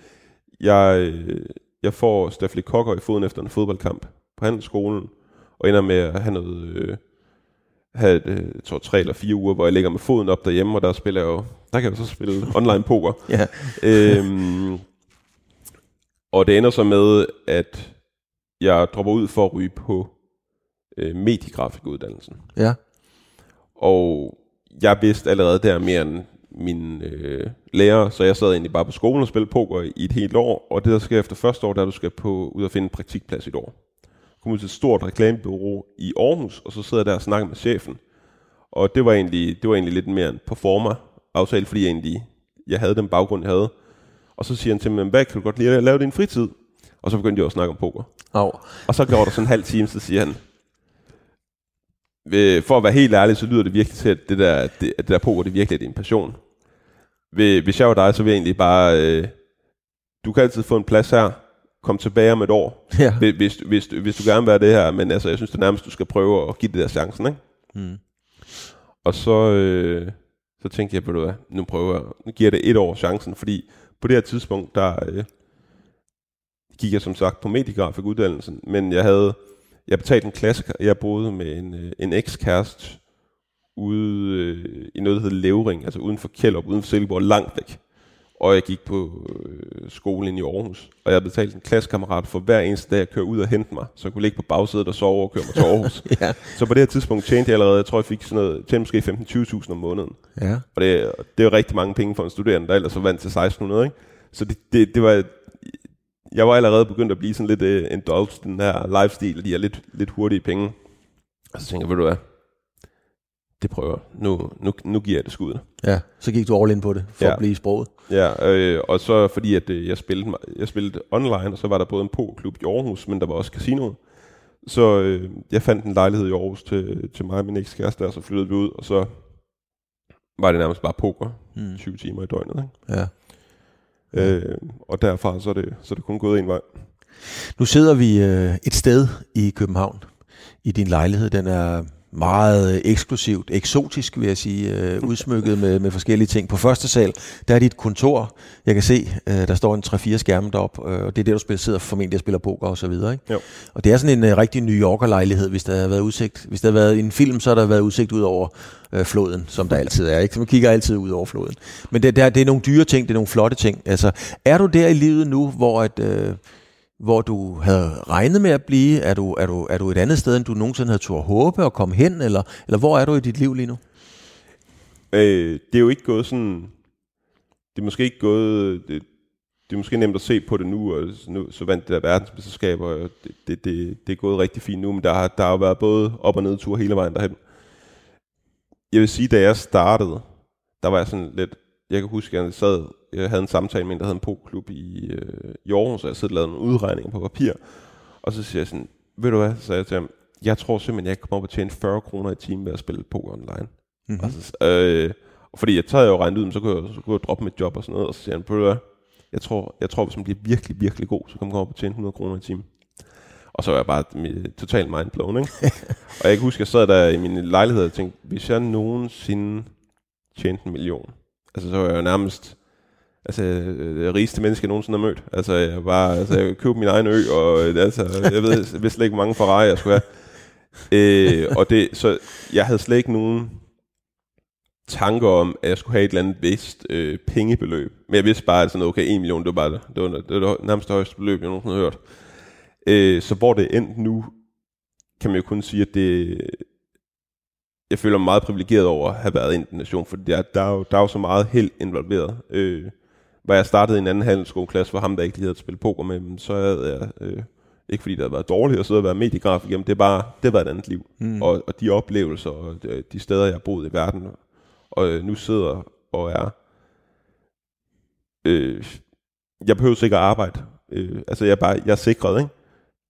jeg, øh, jeg får Staffel Kokker i foden efter en fodboldkamp på handelsskolen, og ender med at have noget... Øh, have øh, jeg tror, tre eller fire uger, hvor jeg ligger med foden op derhjemme, og der spiller jeg jo, der kan jeg så spille online poker. Ja. øhm, og det ender så med, at jeg dropper ud for at ryge på øh, mediegrafikuddannelsen. Ja. Og jeg vidste allerede der mere end min øh, lærer, så jeg sad egentlig bare på skolen og spillede poker i et helt år, og det der sker efter første år, der er, du skal på, ud og finde en praktikplads i et år. Kom ud til et stort reklamebureau i Aarhus, og så sidder jeg der og snakker med chefen. Og det var egentlig, det var egentlig lidt mere en performer aftale, fordi jeg egentlig, jeg havde den baggrund, jeg havde. Og så siger han til mig, hvad kan du godt lide at lave din fritid? Og så begyndte jeg at snakke om poker. Oh. Og så går der sådan en halv time, så siger han, "Ved- for at være helt ærlig, så lyder det virkelig til, at det der, det, at det der poker, det virkelig er din passion. Ved- Hvis jeg var dig, så vil jeg egentlig bare, øh, du kan altid få en plads her, kom tilbage om et år, Ja. hvis, hvis, hvis, hvis du gerne vil være det her, men altså, jeg synes det nærmest, du skal prøve at give det der chancen, ikke? Mm. Og så, øh, så tænkte jeg, ved du hvad, nu prøver jeg, nu giver jeg det et år chancen, fordi på det her tidspunkt, der øh, gik jeg som sagt på mediegrafikuddannelsen, men jeg havde, jeg betalte en klasse, jeg boede med en, øh, en ekskæreste ude øh, i noget, der hedder Levering, altså uden for Kjellup, uden for Silkeborg, langt væk. Og jeg gik på øh, skolen i Aarhus, og jeg betalte en klassekammerat for hver eneste dag at køre ud og hente mig, så jeg kunne ligge på bagsædet og sove og køre mig til Aarhus. Ja. Så på det her tidspunkt tjente jeg allerede, jeg tror jeg fik sådan noget, tjente måske 15-20.000 om måneden. Ja. Og det, det er jo rigtig mange penge for en studerende, der ellers var vant til 1600, ikke? Så det, det, det var, jeg var allerede begyndt at blive sådan lidt uh, indulged den her lifestyle, de er lidt, lidt hurtige penge. Og så tænker jeg, ved du hvad, det prøver. Nu, nu, nu giver jeg det skud. ja. Så gik du all in på det, for Ja. at blive i sproget. Ja, øh, og så fordi at øh, jeg spillede, jeg spillede online, og så var der både en pokerklub i Aarhus, men der var også casinoet. Så øh, jeg fandt en lejlighed i Aarhus til, til mig og min ekskæreste, og så flyttede vi ud, og så var det nærmest bare poker, Mm. 20 timer i døgnet. Ikke? Ja. Øh, og derfra så er, det, så er det kun gået en vej. Nu sidder vi øh, et sted i København i din lejlighed. Den er meget øh, eksklusivt, eksotisk vil jeg sige, øh, udsmykket med, med forskellige ting. På første sal, der er dit kontor. Jeg kan se, øh, der står en 3-4 skærme deroppe, øh, og det er der, du spiller, sidder formentlig og spiller poker og så videre. Ikke? Jo. Og det er sådan en øh, rigtig New Yorker lejlighed, hvis der havde været udsigt. Hvis der havde været en film, så har der været udsigt ud over øh, floden, som der altid er. Ikke? Så man kigger altid ud over floden. Men det, der, det er nogle dyre ting, det er nogle flotte ting. Altså, er du der i livet nu, hvor at, øh, hvor du havde regnet med at blive? Er du, er du, er du et andet sted, end du nogensinde havde tur håbe at komme hen? Eller, eller hvor er du i dit liv lige nu? Øh, det er jo ikke gået sådan... Det er måske ikke gået... Det, det er måske nemt at se på det nu, og nu så vandt det der verdensmesterskab, og det, det, det, det er gået rigtig fint nu, men der har, der har jo været både op- og nedtur hele vejen derhen. Jeg vil sige, da jeg startede, der var jeg sådan lidt... Jeg kan huske, at jeg sad, jeg havde en samtale med en, der havde en pokerklub i, øh, i Aarhus, og jeg sad og lavede nogle udregninger på papir, og så siger jeg sådan, ved du hvad, så sagde jeg til ham, jeg tror simpelthen, jeg kan komme op og tjene 40 kroner i timen ved at spille poker online. Mm-hmm. Og så, øh, fordi jeg så havde jeg jo regnet ud, så kunne jeg, så kunne jeg droppe mit job og sådan noget, og så siger han, ved du hvad, jeg tror, jeg tror, hvis man bliver virkelig, virkelig god, så kan man komme op og tjene 100 kroner i timen. Og så var jeg bare totalt mindblown, ikke? og jeg kan huske, jeg sad der i min lejlighed og tænkte, hvis jeg nogensinde tjente en million, altså så var jeg jo nærmest altså, øh, det rigeste menneske, jeg nogensinde har mødt. Altså, jeg var, altså, jeg købte min egen ø, og øh, altså, jeg ved, jeg vidste slet ikke, hvor mange Ferrari jeg skulle have. Øh, og det, så jeg havde slet ikke nogen tanker om, at jeg skulle have et eller andet vist øh, pengebeløb. Men jeg vidste bare, at sådan, okay, 1 million, det var bare det. Det var, det var det nærmest det højeste beløb, jeg nogensinde har hørt. Øh, så hvor det endte nu, kan man jo kun sige, at det, jeg føler mig meget privilegeret over at have været i den nation, for der, der, er jo, der er jo så meget held involveret. Øh, hvor jeg startede i en anden handelsskoleklasse, for ham, der ikke lige havde spillet poker med, men så havde jeg, øh, ikke fordi det havde været dårligt at sidde og være mediegrafiker, men det er bare, det været et andet liv. Mm. Og, og de oplevelser, og de, de steder, jeg har boet i verden, og øh, nu sidder og er, øh, jeg behøver sikkert arbejde. Øh, altså jeg er bare, jeg er sikret, ikke?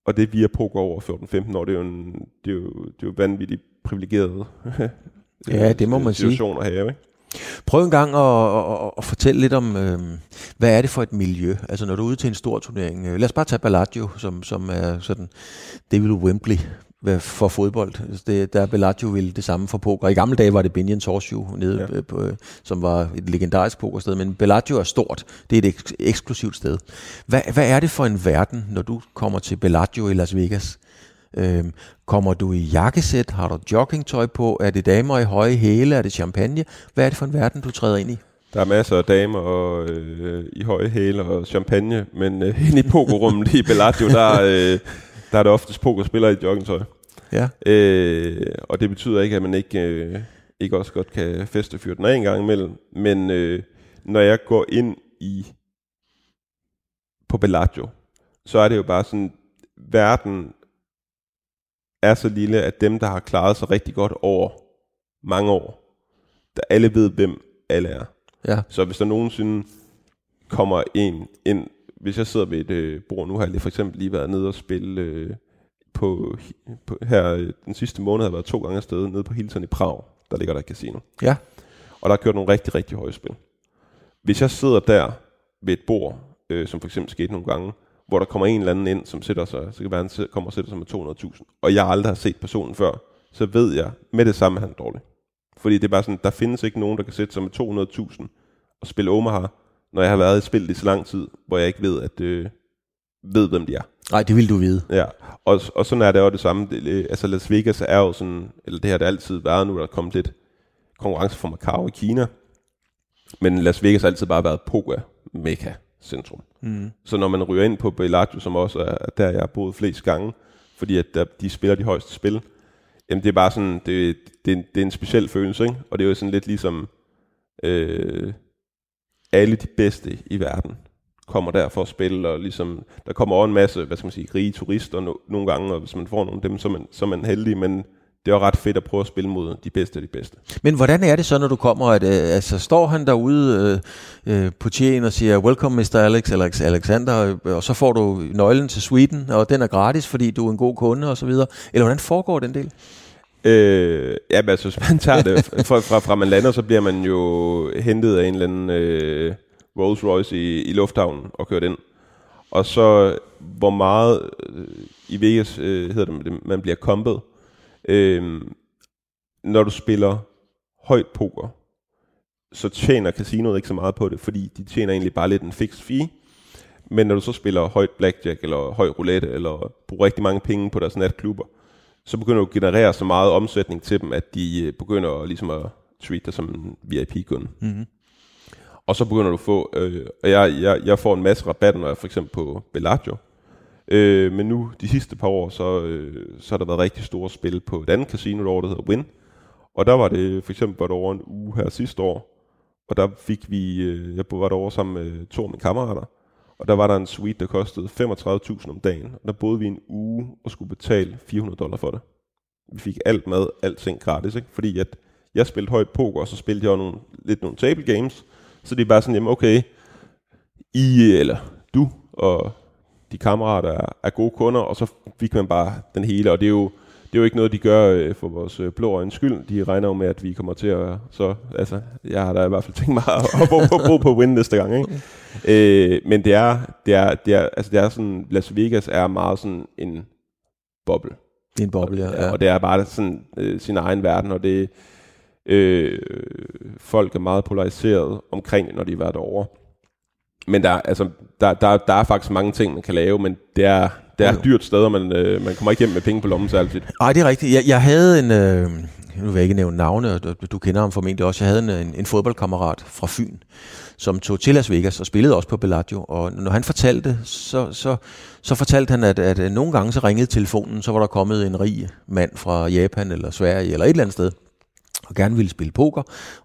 Og det via poker over 14-15 år, det er jo, en, det er jo, det er jo vanvittigt privilegeret. Ja, det må man sige. at have, ikke? Prøv en gang at, at, at fortælle lidt om, øh, hvad er det for et miljø? Altså når du er ude til en stor turnering. Øh, lad os bare tage Bellagio, som, som er sådan, det vil Wembley for fodbold. Altså, Det, der er Bellagio ville det samme for poker. I gamle dage var det Binions Horseshoe, nede, Ja. ja. på, øh, som var et legendarisk pokersted. Men Bellagio er stort. Det er et eks- eksklusivt sted. Hvad, hvad er det for en verden, når du kommer til Bellagio i Las Vegas? Øh, kommer du i jakkesæt? Har du joggingtøj på? Er det damer i høje hæle? Er det champagne? Hvad er det for en verden, du træder ind i? Der er masser af damer og, øh, i høje hæle og champagne, men øh, inde i pokerrummet i Bellagio, der, øh, der er det oftest pokerspillere i joggingtøj. Ja. Øh, og det betyder ikke, at man ikke, øh, ikke også godt kan feste af en gang imellem. Men øh, når jeg går ind i på Bellagio, så er det jo bare sådan, verden er så lille, at dem, der har klaret sig rigtig godt over mange år, der alle ved, hvem alle er. Ja. Så hvis der nogensinde kommer en ind, hvis jeg sidder ved et øh, bord, nu har jeg for eksempel lige været nede og spille øh, på, på, her øh, den sidste måned, har jeg været to gange afsted nede på Hilton i Prag, der ligger der et casino. Ja. Og der er kørt nogle rigtig, rigtig høje spil. Hvis jeg sidder der ved et bord, øh, som for eksempel skete nogle gange, hvor der kommer en eller anden ind, som sætter sig, så kan være, han kommer og sætter sig med 200.000, og jeg aldrig har set personen før, så ved jeg med det samme, at han er dårlig. Fordi det er bare sådan, der findes ikke nogen, der kan sætte sig med 200.000 og spille Omaha, når jeg har været i spillet i så lang tid, hvor jeg ikke ved, at øh, ved, hvem de er. Nej, det vil du vide. Ja, og, og sådan er det også det samme. Det, øh, altså Las Vegas er jo sådan, eller det har det altid været, nu er der kommet lidt konkurrence fra Macau i Kina, men Las Vegas har altid bare været poker mekka centrum. Mm. Så når man ryger ind på Bellagio, som også er der, jeg har boet flest gange, fordi at der, de spiller de højeste spil, jamen det er bare sådan, det, det, det er en speciel følelse, ikke? Og det er jo sådan lidt ligesom, øh, alle de bedste i verden kommer der for at spille, og ligesom, der kommer også en masse, hvad skal man sige, rige turister no, nogle gange, og hvis man får nogle af dem, så er man, så er man heldig, men det er jo ret fedt at prøve at spille mod de bedste af de bedste. Men hvordan er det så, når du kommer, at øh, altså, står han derude øh, øh, på tjen og siger, welcome Mr. Alex, Alex Alexander, og så får du nøglen til suiten, og den er gratis, fordi du er en god kunde og så videre. Eller hvordan foregår den del? Øh, ja, men altså, hvis man tager det fra, fra, fra man lander, så bliver man jo hentet af en eller anden øh, Rolls Royce i, i lufthavnen og kørt ind. Og så, hvor meget øh, i Vegas øh, hedder det, man bliver kompet. Øh, når du spiller højt poker, så tjener casinoet ikke så meget på det, fordi de tjener egentlig bare lidt en fixed fee. Men når du så spiller højt blackjack, eller høj roulette, eller bruger rigtig mange penge på deres natklubber, så begynder du at generere så meget omsætning til dem, at de øh, begynder at, ligesom at treat dig som en VIP-kunde. Mm-hmm. Og så begynder du at få, øh, og jeg, jeg, jeg får en masse rabatter, når jeg for eksempel på Bellagio. Øh, men nu, de sidste par år, så, øh, så har der været rigtig store spil på et andet casino derovre, der hedder Win. Og der var det for eksempel var det over en uge her sidste år, og der fik vi, øh, jeg var derovre sammen med to af mine kammerater, og der var der en suite, der kostede 35.000 om dagen. Og der boede vi en uge og skulle betale 400 dollar for det. Vi fik alt mad, alting gratis, ikke? Fordi at jeg spillede højt poker, og så spillede jeg også nogle, lidt nogle table games. Så det er bare sådan, jamen okay, I, eller du og de kammerater er, er gode kunder, og så fik man bare den hele, og det er jo, det er jo ikke noget, de gør øh, for vores øh, blå øjens skyld. De regner jo med, at vi kommer til at... Så, altså, jeg har da i hvert fald tænkt mig at, at bruge, på, på win næste gang. Ikke? Øh, men det er, det, er, det, er, altså, det er sådan... Las Vegas er meget sådan en boble. Det er en boble, ja. ja. Og det er bare sådan øh, sin egen verden, og det... Øh, folk er meget polariseret omkring når de har været derovre. Men der, altså, der, der, der er faktisk mange ting, man kan lave, men det er, det er et dyrt sted, og man, øh, man kommer ikke hjem med penge på lommen særligt. Nej, det er rigtigt. Jeg, jeg havde en, øh, nu vil jeg ikke nævne navne, og du, du kender ham formentlig også, jeg havde en, en fodboldkammerat fra Fyn, som tog til Las Vegas og spillede også på Bellagio, og når han fortalte, så, så, så fortalte han, at, at nogle gange så ringede telefonen, så var der kommet en rig mand fra Japan eller Sverige eller et eller andet sted, og gerne ville spille poker,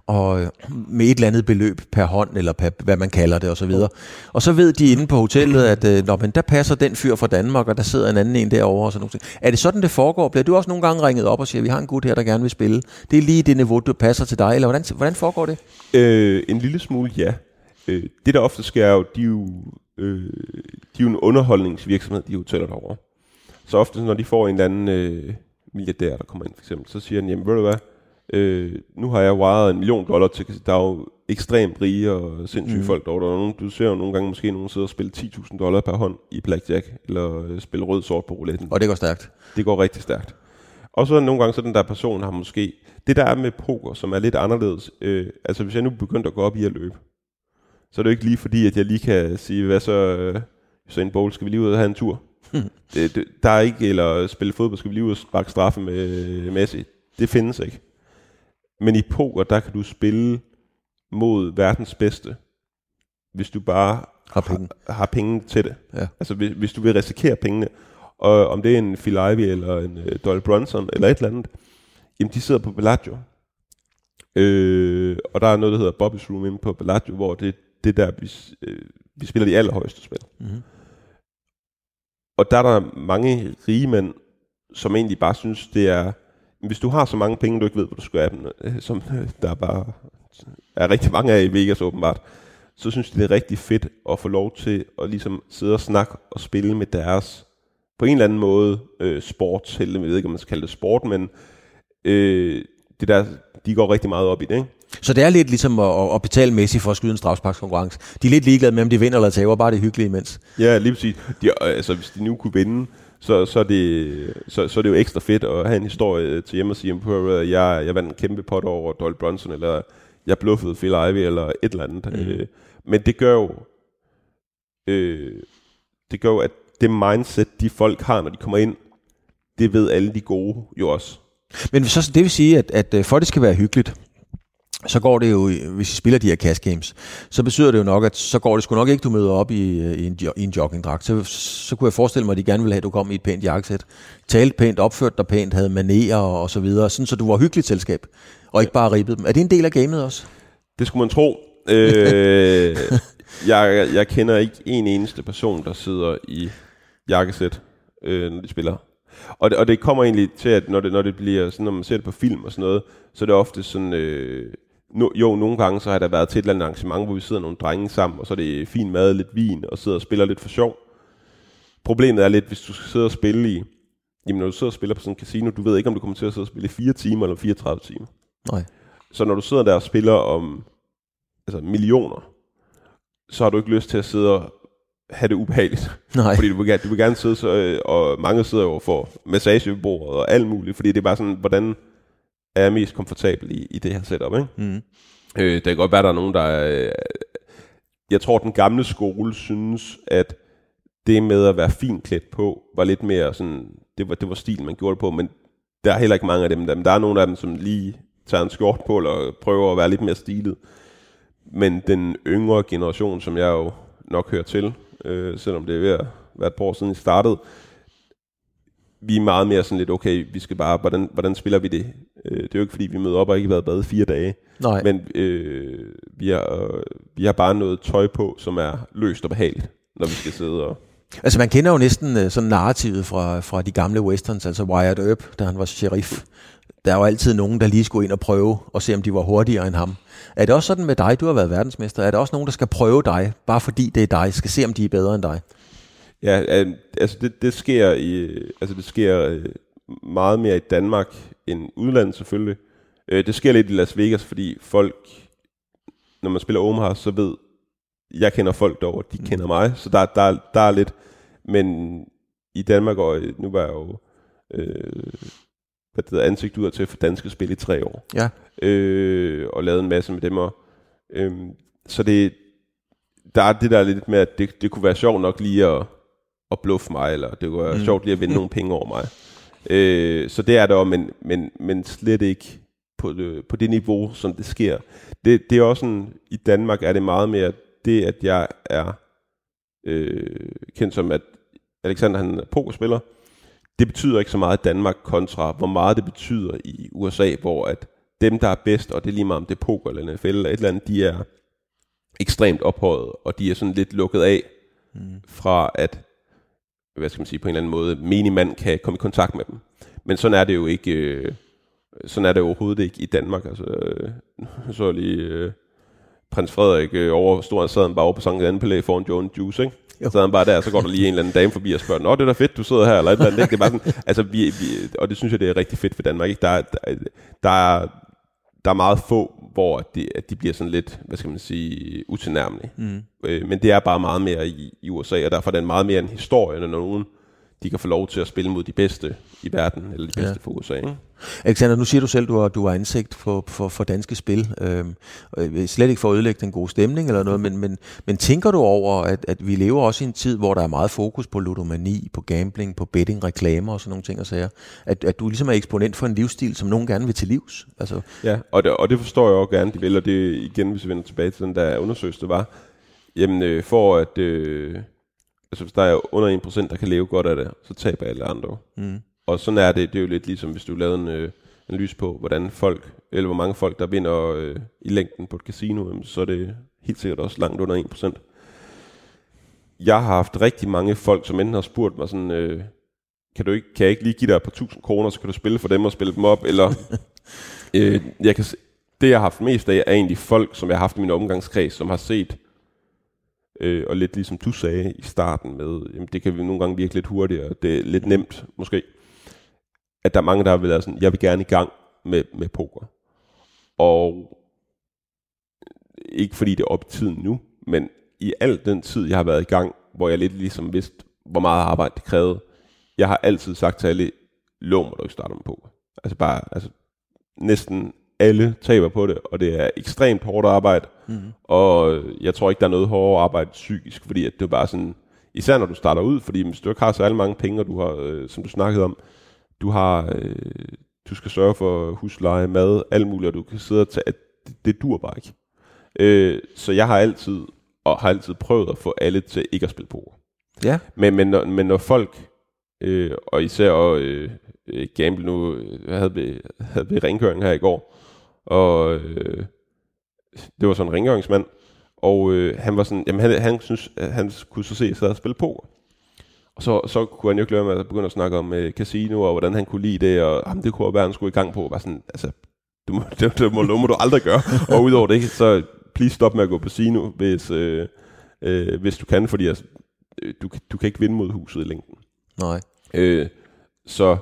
og øh, med et eller andet beløb per hånd, eller per, hvad man kalder det, og så videre. Og så ved de inde på hotellet, at øh, når, men der passer den fyr fra Danmark, og der sidder en anden en derovre, og sådan noget. Er det sådan, det foregår? Bliver du også nogle gange ringet op og siger, vi har en gut her, der gerne vil spille? Det er lige det niveau, du passer til dig, eller hvordan, hvordan foregår det? Øh, en lille smule, ja. Øh, det, der ofte sker, er jo, de er jo, øh, de er jo en underholdningsvirksomhed, de hoteller derovre. Så ofte, når de får en eller anden øh, milliardær, der kommer ind for eksempel, så siger han, jamen ved du hvad, Øh, nu har jeg wired en million dollar til, der er jo ekstremt rige og sindssyge mm. folk derovre. Der er nogen, du ser jo nogle gange måske nogen sidder og spille 10.000 dollar per hånd i blackjack, eller øh, spille rød sort på rouletten. Og det går stærkt. Det går rigtig stærkt. Og så nogle gange, så den der person har måske... Det der er med poker, som er lidt anderledes... Øh, altså hvis jeg nu begyndte at gå op i at løbe, så er det jo ikke lige fordi, at jeg lige kan sige, hvad så... Øh, så en bowl, skal vi lige ud og have en tur? det, det, der er ikke, eller spille fodbold, skal vi lige ud og sparke straffe med Messi. Det findes ikke. Men i poker, der kan du spille mod verdens bedste, hvis du bare Har penge. har, har penge til det. Ja. Altså hvis, hvis du vil risikere pengene, og om det er en Phil Ivey eller en uh, Doyle Brunson eller et eller andet, jamen de sidder på Bellagio. Øh, og der er noget, der hedder Bobby's Room inde på Bellagio, hvor det, det er der, vi, øh, vi spiller de allerhøjeste spil. Mhm. Og der er der mange rige mænd, som egentlig bare synes, det er, hvis du har så mange penge, du ikke ved, hvor du skal have dem, øh, som øh, der bare er rigtig mange af i Vegas åbenbart, så synes de, det er rigtig fedt at få lov til at ligesom sidde og snakke og spille med deres, på en eller anden måde, øh, sportshelte. Jeg ved ikke, om man skal kalde det sport, men øh, det der, de går rigtig meget op i det, ikke? Så det er lidt ligesom at, at betale Messi for at skyde en strafsparkskonkurrence. De er lidt ligeglade med, om de vinder eller taber, bare det er hyggeligt imens. Ja, lige præcis. De, øh, altså, hvis de nu kunne vinde, så, så, er det, så, så er det jo ekstra fedt at have en historie til hjemme og sige, at jeg, jeg vandt en kæmpe pot over Doyle Brunson, eller jeg bluffede Phil Ivey, eller et eller andet. Mm. Øh, men det gør jo, øh, det gør jo, at det mindset, de folk har, når de kommer ind, det ved alle de gode jo også. Men så, det vil sige, at, at øh, for at det skal være hyggeligt, så går det jo, hvis I spiller de her cash games, så betyder det jo nok, at så går det sgu nok ikke, du møder op i, øh, i, en, i en joggingdragt. Så, så kunne jeg forestille mig, at de gerne ville have, at du kom i et pænt jakkesæt. Talte pænt, opførte dig pænt, havde manerer og så videre, sådan så du var hyggeligt selskab, og ikke bare ribbede dem. Er det en del af gamet også? Det skulle man tro. Øh, jeg, jeg kender ikke en eneste person, der sidder i jakkesæt, øh, når de spiller. Og det, og det kommer egentlig til, at når det, når det bliver sådan, når man ser det på film og sådan noget, så er det ofte sådan, øh, no, jo, nogle gange så har der været til et eller andet arrangement, hvor vi sidder nogle drenge sammen, og så er det fin mad, lidt vin, og sidder og spiller lidt for sjov. Problemet er lidt, hvis du skal sidde og spille i, jamen når du sidder og spiller på sådan en casino, du ved ikke, om du kommer til at sidde og spille i 4 timer eller 34 timer. Nej. Så når du sidder der og spiller om altså millioner, så har du ikke lyst til at sidde og have det ubehageligt. Nej. Fordi du vil, gerne- du vil gerne sidde, så, øh, og mange sidder jo for massage ved bordet og alt muligt, fordi det er bare sådan, hvordan er mest komfortabel i, i det her setup, ikke? Mm. Øh, det kan godt være, der er nogen, der er... øh, Jeg tror, den gamle skole synes, at det med at være fint klædt på, var lidt mere sådan... Det var, det var stil, man gjorde det på, men der er heller ikke mange af dem. Der, men der er nogle af dem, som lige tager en skjort på, eller prøver at være lidt mere stilet. Men den yngre generation, som jeg jo nok hører til, øh, selvom det er ved at være et par år siden, jeg startede, vi er meget mere sådan lidt, okay, vi skal bare, hvordan, hvordan spiller vi det? Øh, det er jo ikke, fordi vi møder op og ikke har været i bad i fire dage. Nej. Men øh, vi, har, øh, vi har bare noget tøj på, som er løst og behageligt, når vi skal sidde og... Altså man kender jo næsten øh, sådan narrativet fra, fra de gamle westerns, altså Wyatt Earp, da han var sheriff. Der er jo altid nogen, der lige skulle ind og prøve og se, om de var hurtigere end ham. Er det også sådan med dig? Du har været verdensmester. Er der også nogen, der skal prøve dig, bare fordi det er dig, skal se, om de er bedre end dig? Ja, altså det, det sker i, altså det sker øh, meget mere i Danmark end udlandet selvfølgelig. Øh, det sker lidt i Las Vegas, fordi folk, når man spiller Omaha, så ved, jeg kender folk derovre, de kender mig, så der, der, der er lidt, men i Danmark, og nu var jeg jo øh, hvad det hedder, ansigt ud til for danske spil i tre år, Ja. øh, og lavet en masse med dem, og, øh, så det, der er det der lidt med, at det, det kunne være sjovt nok lige at, at bluffe mig, eller det være Mm. sjovt lige at vinde nogle penge over mig. Øh, så det er der, men, men, men slet ikke på det, på det niveau, som det sker. Det, det er også sådan, i Danmark er det meget mere det, at jeg er øh, kendt som, at Alexander han er pokerspiller. Det betyder ikke så meget i Danmark kontra, hvor meget det betyder i USA, hvor at dem, der er bedst, og det er lige meget om det er poker eller NFL eller et eller andet, de er ekstremt ophøjet, og de er sådan lidt lukket af mm. fra at, hvad skal man sige, på en eller anden måde, menig mand kan komme i kontakt med dem. Men sådan er det jo ikke, øh, sådan er det overhovedet ikke i Danmark. Altså, øh, så er lige øh, prins Frederik øh, over, han sad han bare over på Sankt Anne Palæ foran Joan Juice, ikke? Jo. Så han bare der, så går der lige en eller anden dame forbi og spørger, Nå, det er da fedt, du sidder her, eller et eller andet. Ikke? Det er bare sådan, altså, vi, vi, og det synes jeg, det er rigtig fedt for Danmark. Ikke? Der, er- der, der, er, der er meget få, hvor de, at de bliver sådan lidt, hvad skal man sige, utilnærmelige. Mm. Øh, men det er bare meget mere i, i USA, og derfor er det meget mere en historie, når nogen de kan få lov til at spille mod de bedste i verden, eller de bedste ja. for USA. Ikke? Alexander, nu siger du selv, at du har, du har ansigt for, for, for danske spil. Øhm, slet ikke for at ødelægge den gode stemning eller noget, men, men, men tænker du over, at, at vi lever også i en tid, hvor der er meget fokus på ludomani, på gambling, på betting, reklamer og sådan nogle ting og sager? At, at du ligesom er eksponent for en livsstil, som nogen gerne vil til livs? Altså... Ja, og det, og det forstår jeg også gerne, de vil, og det igen, hvis vi vender tilbage til den der undersøgelse, var, jamen øh, for at... Øh, altså hvis der er under 1%, der kan leve godt af det, så taber alle andre. Mm. Og sådan er det, det er jo lidt ligesom, hvis du lavede en øh, analyse på, hvordan folk, eller hvor mange folk, der vinder øh, i længden på et casino, så er det helt sikkert også langt under 1%. Jeg har haft rigtig mange folk, som enten har spurgt mig sådan, øh, kan, du ikke, kan jeg ikke lige give dig et par tusind kroner, så kan du spille for dem og spille dem op, eller øh, jeg kan, det jeg har haft mest af, er egentlig folk, som jeg har haft i min omgangskreds, som har set, øh, og lidt ligesom du sagde i starten med, jamen det kan vi nogle gange virke lidt hurtigere, det er lidt nemt måske, at der er mange, der vil være sådan, jeg vil gerne i gang med, med poker. Og ikke fordi det er op i tiden nu, men i al den tid, jeg har været i gang, hvor jeg lidt ligesom vidste, hvor meget arbejde det krævede, jeg har altid sagt til alle, lov mig, du ikke starter med poker. Altså bare, altså næsten alle taber på det, og det er ekstremt hårdt arbejde, mm. og jeg tror ikke, der er noget hårdere arbejde psykisk, fordi at det er bare sådan, især når du starter ud, fordi hvis du ikke har så alle mange penge, og du har, øh, som du snakkede om, du har, øh, du skal sørge for husleje, mad, alt muligt, og du kan sidde og tage, det, det dur bare ikke. Øh, så jeg har altid, og har altid prøvet at få alle til ikke at spille poker. Ja. Men, men, når, men når folk, øh, og især øh, øh gamble nu, jeg havde vi, havde vi ringkøring her i går, og øh, det var sådan en rengøringsmand, og øh, han var sådan, jamen han, han synes, han kunne så se sig og spille poker. Og så, så kunne han jo ikke lade med at begynde at snakke om øh, casino, og hvordan han kunne lide det, og jamen, det kunne være, han skulle i gang på. Var sådan, altså, du må, det, det, må, det må du aldrig gøre. og udover det, så please stop med at gå på casino, hvis, øh, øh, hvis du kan, fordi altså, øh, du, du kan ikke vinde mod huset i længden. Nej. Øh, så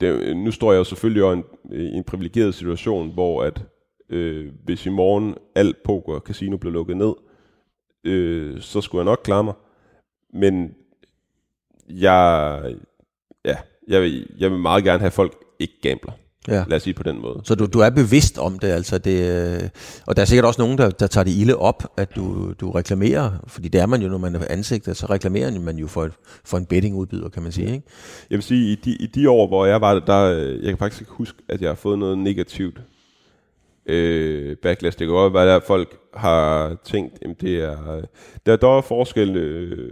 det, nu står jeg jo selvfølgelig også i en, øh, en privilegeret situation, hvor at øh, hvis i morgen alt poker og casino blev lukket ned, øh, så skulle jeg nok klare mig. Men jeg, ja, jeg, vil, jeg vil meget gerne have folk ikke gambler. Ja. Lad os sige på den måde. Så du, du er bevidst om det, altså det, og der er sikkert også nogen, der, der tager det ilde op, at du, du reklamerer, fordi det er man jo, når man er ansigt, så reklamerer man jo for, et, for en bettingudbyder, kan man sige. Ikke? Jeg vil sige, i de, i de år, hvor jeg var der, der, jeg kan faktisk ikke huske, at jeg har fået noget negativt øh, backlash. Det kan godt være, at folk har tænkt, at det er... Der, der er forskel, øh,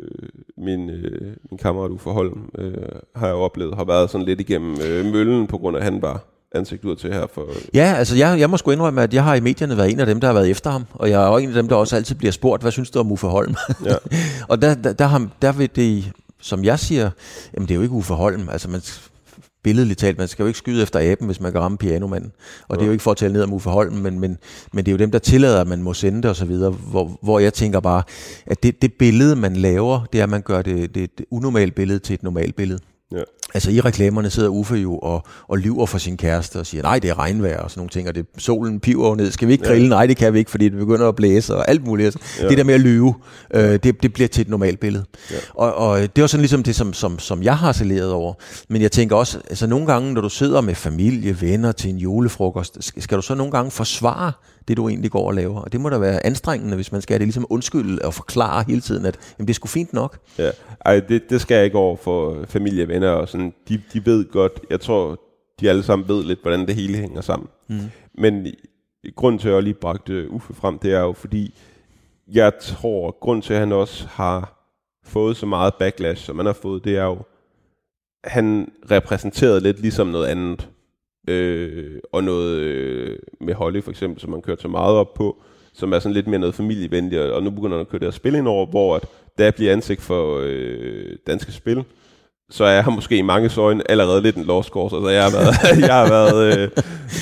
min, øh, min kammerat Uffe Holm øh, har jeg oplevet, har været sådan lidt igennem øh, møllen, på grund af, han var ansigt ud til her for... Ja, altså jeg, jeg må sgu indrømme, at jeg har i medierne været en af dem, der har været efter ham, og jeg er også en af dem, der også altid bliver spurgt, hvad synes du om Uffe Holm? Ja. og der, der, der, har, der vil det, som jeg siger, jamen det er jo ikke Uffe Holm, altså man, billedligt talt, man skal jo ikke skyde efter aben, hvis man kan ramme pianomanden. Og ja. det er jo ikke for at tale ned om Uffe Holm, men, men, men det er jo dem, der tillader, at man må sende det osv., hvor, hvor jeg tænker bare, at det, det billede, man laver, det er, at man gør det, det, det unormale billede til et normalt billede. Altså i reklamerne sidder Uffe jo og, og lyver for sin kæreste og siger, nej, det er regnvejr og sådan nogle ting, og det, solen piver ned. Skal vi ikke grille? Ja. Nej, det kan vi ikke, fordi det begynder at blæse og alt muligt. Ja. Det der med at lyve, øh, det, det bliver til et normalt billede. Ja. Og, og det er sådan ligesom det, som, som, som jeg har saleret over. Men jeg tænker også, altså nogle gange, når du sidder med familie, venner til en julefrokost, skal du så nogle gange forsvare det, du egentlig går og laver. Og det må da være anstrengende, hvis man skal have det ligesom undskylde og forklare hele tiden, at jamen, det er sgu fint nok. Ja, Ej, det, det skal jeg ikke over for familie, venner og sådan. De, de ved godt, jeg tror, de alle sammen ved lidt, hvordan det hele hænger sammen. Mm. Men grund til, at jeg lige bragte Uffe frem, det er jo fordi, jeg tror, grund til, at han også har fået så meget backlash, som han har fået, det er jo, han repræsenterede lidt ligesom noget andet øh, og noget øh, med Holly for eksempel, som man kører så meget op på, som er sådan lidt mere noget familievenligt, og nu begynder han at køre det her spil ind over, hvor at, da jeg bliver ansigt for øh, danske spil, så er jeg måske i mange øjne allerede lidt en lost course. Altså, jeg har været, jeg har været øh,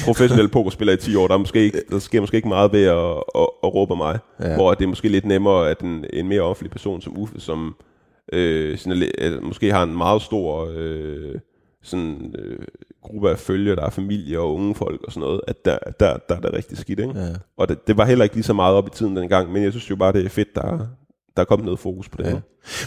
professionel pokerspiller i 10 år. Der, er måske ikke, der sker måske ikke meget ved at, at, at råbe mig. Ja. Hvor det er måske lidt nemmere, at en, en mere offentlig person som Uffe, som øh, sådan, øh, måske har en meget stor øh, sådan, øh, gruppe af følge, der er familie og unge folk og sådan noget, at der, der, der er det rigtig skidt. Ikke? Ja. Og det, det var heller ikke lige så meget op i tiden dengang, men jeg synes jo bare, det er fedt, der, der er kommet noget fokus på det ja. her.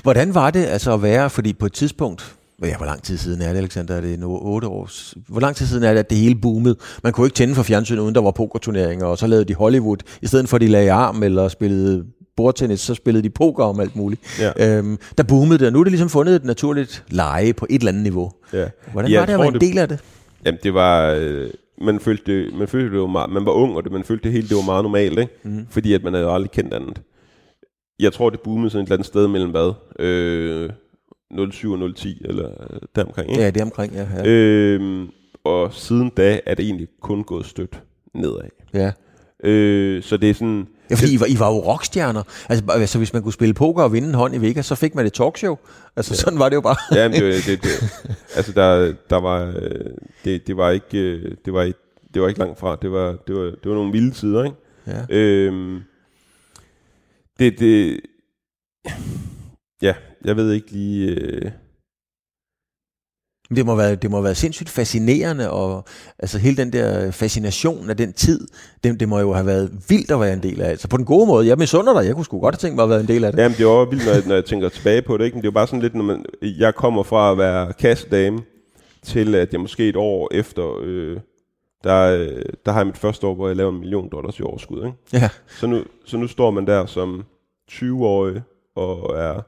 Hvordan var det altså at være, fordi på et tidspunkt, ja, hvor lang tid siden er det, Alexander? Er det nu 8 år? Hvor lang tid siden er det, at det hele boomede? Man kunne ikke tænde for fjernsynet, uden der var pokerturneringer, og så lavede de Hollywood. I stedet for, at de lagde arm eller spillede bordtennis, så spillede de poker om alt muligt. Ja. Øhm, der boomede det, og nu er det ligesom fundet et naturligt leje på et eller andet niveau. Ja. Hvordan Jeg var det at være en del af det? Jamen, det var... Øh, man følte, det, man følte det var meget, man var ung, og det, man følte det hele det var meget normalt, ikke? Mm. Fordi at man havde aldrig kendt andet. Jeg tror, det boomede sådan et eller andet sted mellem hvad? Øh, 07 og 010, eller øh, deromkring, ikke? Ja, det er omkring, ja. ja. Øhm, og siden da er det egentlig kun gået stødt nedad. ja. Øh, så det er sådan... Ja, fordi I var, I var jo rockstjerner. Altså, altså, hvis man kunne spille poker og vinde en hånd i Vegas, så fik man et talkshow. Altså, ja. sådan var det jo bare. Ja, men det, var- det, det, altså der, der var, øh, det, det var ikke, øh, det var ikke, det var ikke langt fra. Det var, det var, det var nogle vilde tider, ikke? Ja. Øhm, det, det, ja, jeg ved ikke lige, øh, Det må, være, det må været sindssygt fascinerende, og altså hele den der fascination af den tid, det, det må jo have været vildt at være en del af. Altså på den gode måde, jeg misunder dig, jeg kunne sgu godt have tænkt mig at være en del af det. Jamen, det er også vildt, når jeg, når jeg tænker tilbage på det. Ikke? Men det er jo bare sådan lidt, når man, jeg kommer fra at være kassedame, til at jeg måske et år efter, øh, der, der har jeg mit første år, hvor jeg laver en million dollars i overskud. Ikke? Ja, Så, nu, så nu står man der som 20-årig og er,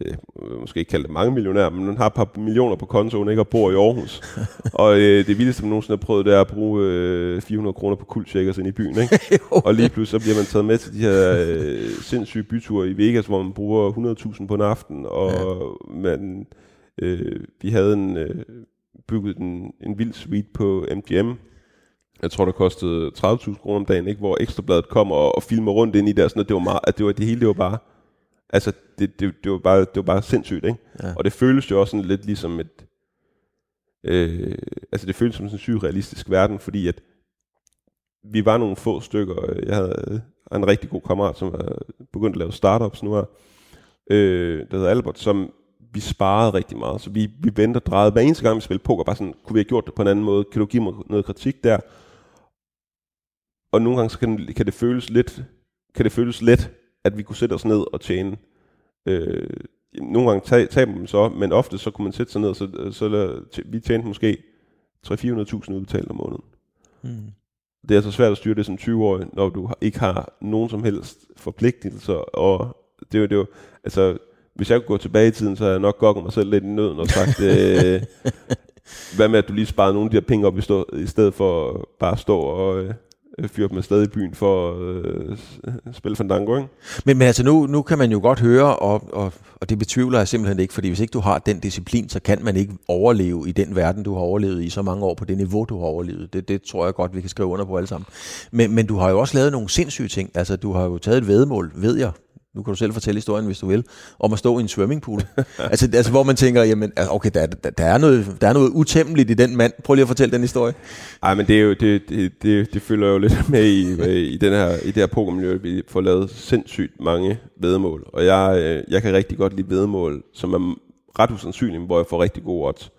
øh, måske ikke kalde det mange millionær, men man har et par millioner på kontoen ikke, og bor i Aarhus. og øh, det vildeste, man nogensinde har prøvet, det er at bruge øh, 400 kroner på kuldshackers ind i byen. Ikke? og lige pludselig så bliver man taget med til de her øh, sindssyge byture i Vegas, hvor man bruger 100.000 på en aften, og ja. man, øh, vi havde en, øh, bygget en, en vild suite på MGM, jeg tror, det kostede 30.000 kroner om dagen, ikke? hvor Ekstrabladet kom og, og filmer rundt ind i der, sådan at det var meget, at det var det hele, det var bare, altså det, det, det, var, bare, det var bare sindssygt, ikke? Ja. Og det føles jo også sådan lidt ligesom et, øh, altså det føles som sådan en surrealistisk verden, fordi at vi var nogle få stykker, jeg havde en rigtig god kammerat, som var begyndt at lave startups nu her, øh, der hedder Albert, som vi sparede rigtig meget, så vi, vi vendte og drejede hver eneste gang, vi spillede poker, bare sådan, kunne vi have gjort det på en anden måde, kan du give mig noget kritik der? Og nogle gange så kan, kan det føles lidt, kan det føles let, at vi kunne sætte os ned og tjene. Øh, nogle gange tab, taber man så, men ofte så kunne man sætte sig ned, så, så der, vi tjente måske 300-400.000 udbetalt om måneden. Mm. Det er altså svært at styre det som 20-årig, når du ikke har nogen som helst forpligtelser, og det er jo, det jo altså, hvis jeg kunne gå tilbage i tiden, så havde jeg nok gokket mig selv lidt i nøden og sagt, øh, hvad med at du lige sparede nogle af de her penge op i, stå, i stedet for bare at stå og øh, Øh, fyre dem afsted i byen for at øh, spille fandango, ikke? Men, men altså nu, nu kan man jo godt høre, og, og, og det betvivler jeg simpelthen ikke, fordi hvis ikke du har den disciplin, så kan man ikke overleve i den verden, du har overlevet i så mange år, på det niveau, du har overlevet. Det, det tror jeg godt, vi kan skrive under på alle sammen. Men, men du har jo også lavet nogle sindssyge ting. Altså du har jo taget et vedmål, ved jeg, nu kan du selv fortælle historien, hvis du vil, om at stå i en swimmingpool. altså, altså, hvor man tænker, jamen, okay, der, der, der, er noget, der er noget utæmmeligt i den mand. Prøv lige at fortælle den historie. Ej, men det, er jo, det, det, det, det følger jo lidt med i, i, den her, i det her pokermiljø. Vi får lavet sindssygt mange vedmål. Og jeg, øh, jeg kan rigtig godt lide vedmål, som er ret usandsynlige, hvor jeg får rigtig gode odds.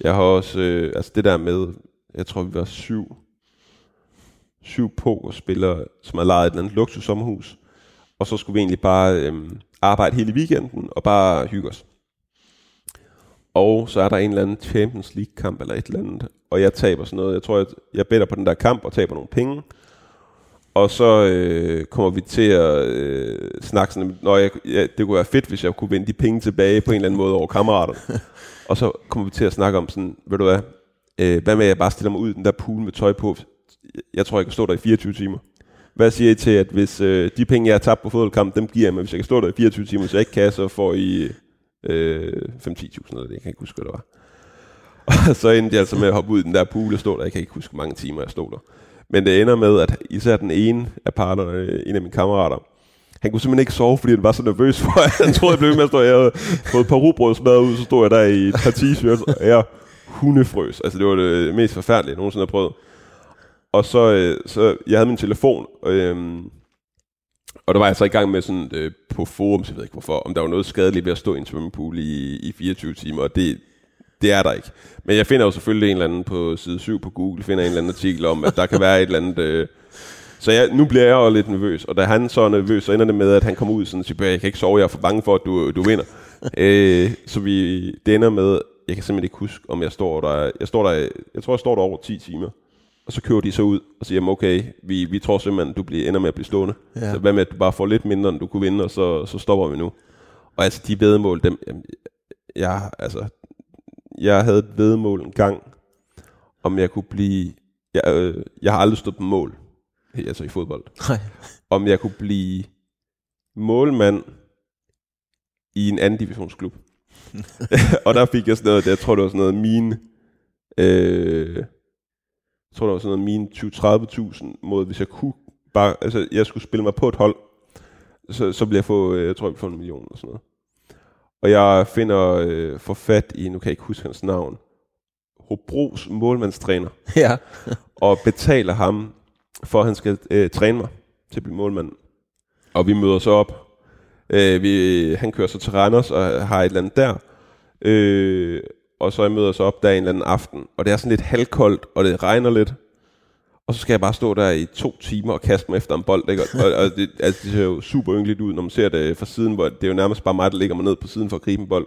Jeg har også, øh, altså det der med, jeg tror vi var syv, syv pokerspillere, som har lejet et eller andet luksussommerhus. Og så skulle vi egentlig bare øh, arbejde hele weekenden og bare hygge os. Og så er der en eller anden Champions League kamp eller et eller andet, og jeg taber sådan noget. Jeg tror, jeg, jeg better på den der kamp og taber nogle penge. Og så øh, kommer vi til at øh, snakke sådan, Nå, jeg, ja, det kunne være fedt, hvis jeg kunne vinde de penge tilbage på en eller anden måde over kammeraterne. og så kommer vi til at snakke om sådan, ved du hvad, øh, hvad med at jeg bare stiller mig ud i den der pool med tøj på? Jeg tror, jeg kan stå der i 24 timer. Hvad siger I til, at hvis øh, de penge, jeg har tabt på fodboldkamp, dem giver jeg mig, hvis jeg kan stå der i 24 timer, så jeg ikke kan, så får I øh, 5-10.000 eller det, jeg kan ikke huske, hvad det var. Og så endte jeg altså med at hoppe ud i den der pool og stå der. Jeg kan ikke huske, hvor mange timer jeg stod der. Men det ender med, at især den ene af parterne, øh, en af mine kammerater, han kunne simpelthen ikke sove, fordi han var så nervøs for, at han troede, jeg blev med at stå. Jeg havde fået et par smadret ud, så stod jeg der i et par t-shirts, og jeg hundefrøs. Altså, det var det mest forfærdelige, jeg nogensinde har prøvet. Og så, øh, så jeg havde min telefon, øh, og der var jeg så i gang med sådan øh, på forum, så jeg ved ikke hvorfor, om der var noget skadeligt ved at stå i en svømmepool i, i 24 timer, og det, det er der ikke. Men jeg finder jo selvfølgelig en eller anden på side 7 på Google, finder en eller anden artikel om, at der kan være et eller andet øh, Så jeg, nu bliver jeg jo lidt nervøs, og da han så er nervøs, så ender det med, at han kommer ud sådan og siger, jeg kan ikke sove, jeg er for bange for, at du, du vinder. øh, så vi, det ender med, jeg kan simpelthen ikke huske, om jeg står der, jeg står der, jeg tror, jeg står der over 10 timer. Og så kører de så ud og siger, okay, vi, vi tror simpelthen, du bliver, ender med at blive stående. Ja. Så hvad med, at du bare får lidt mindre, end du kunne vinde, og så, så stopper vi nu. Og altså, de vedmål, dem, jamen, jeg, altså, jeg havde et vedmål en gang, om jeg kunne blive, jeg, øh, jeg har aldrig stået på mål, altså i fodbold. Nej. Om jeg kunne blive målmand i en anden divisionsklub. og der fik jeg sådan noget, jeg tror det var sådan noget mine, øh, jeg tror det var sådan noget mine 20-30.000 mod, hvis jeg kunne bare, altså jeg skulle spille mig på et hold, så, så ville jeg få, øh, jeg tror jeg få en million eller sådan noget. Og jeg finder øh, for fat i, nu kan jeg ikke huske hans navn, Hobros målmandstræner, Ja. og betaler ham, for at han skal øh, træne mig til at blive målmand. Og vi møder så op. Øh, vi, han kører så til Randers og har et eller andet der. Øh, og så jeg møder så op der en eller anden aften. Og det er sådan lidt halvkoldt, og det regner lidt. Og så skal jeg bare stå der i to timer og kaste mig efter en bold. Ikke? Og, og det, altså, det ser jo super ynkeligt ud, når man ser det fra siden, hvor det er jo nærmest bare mig, der ligger mig ned på siden for at gribe en bold.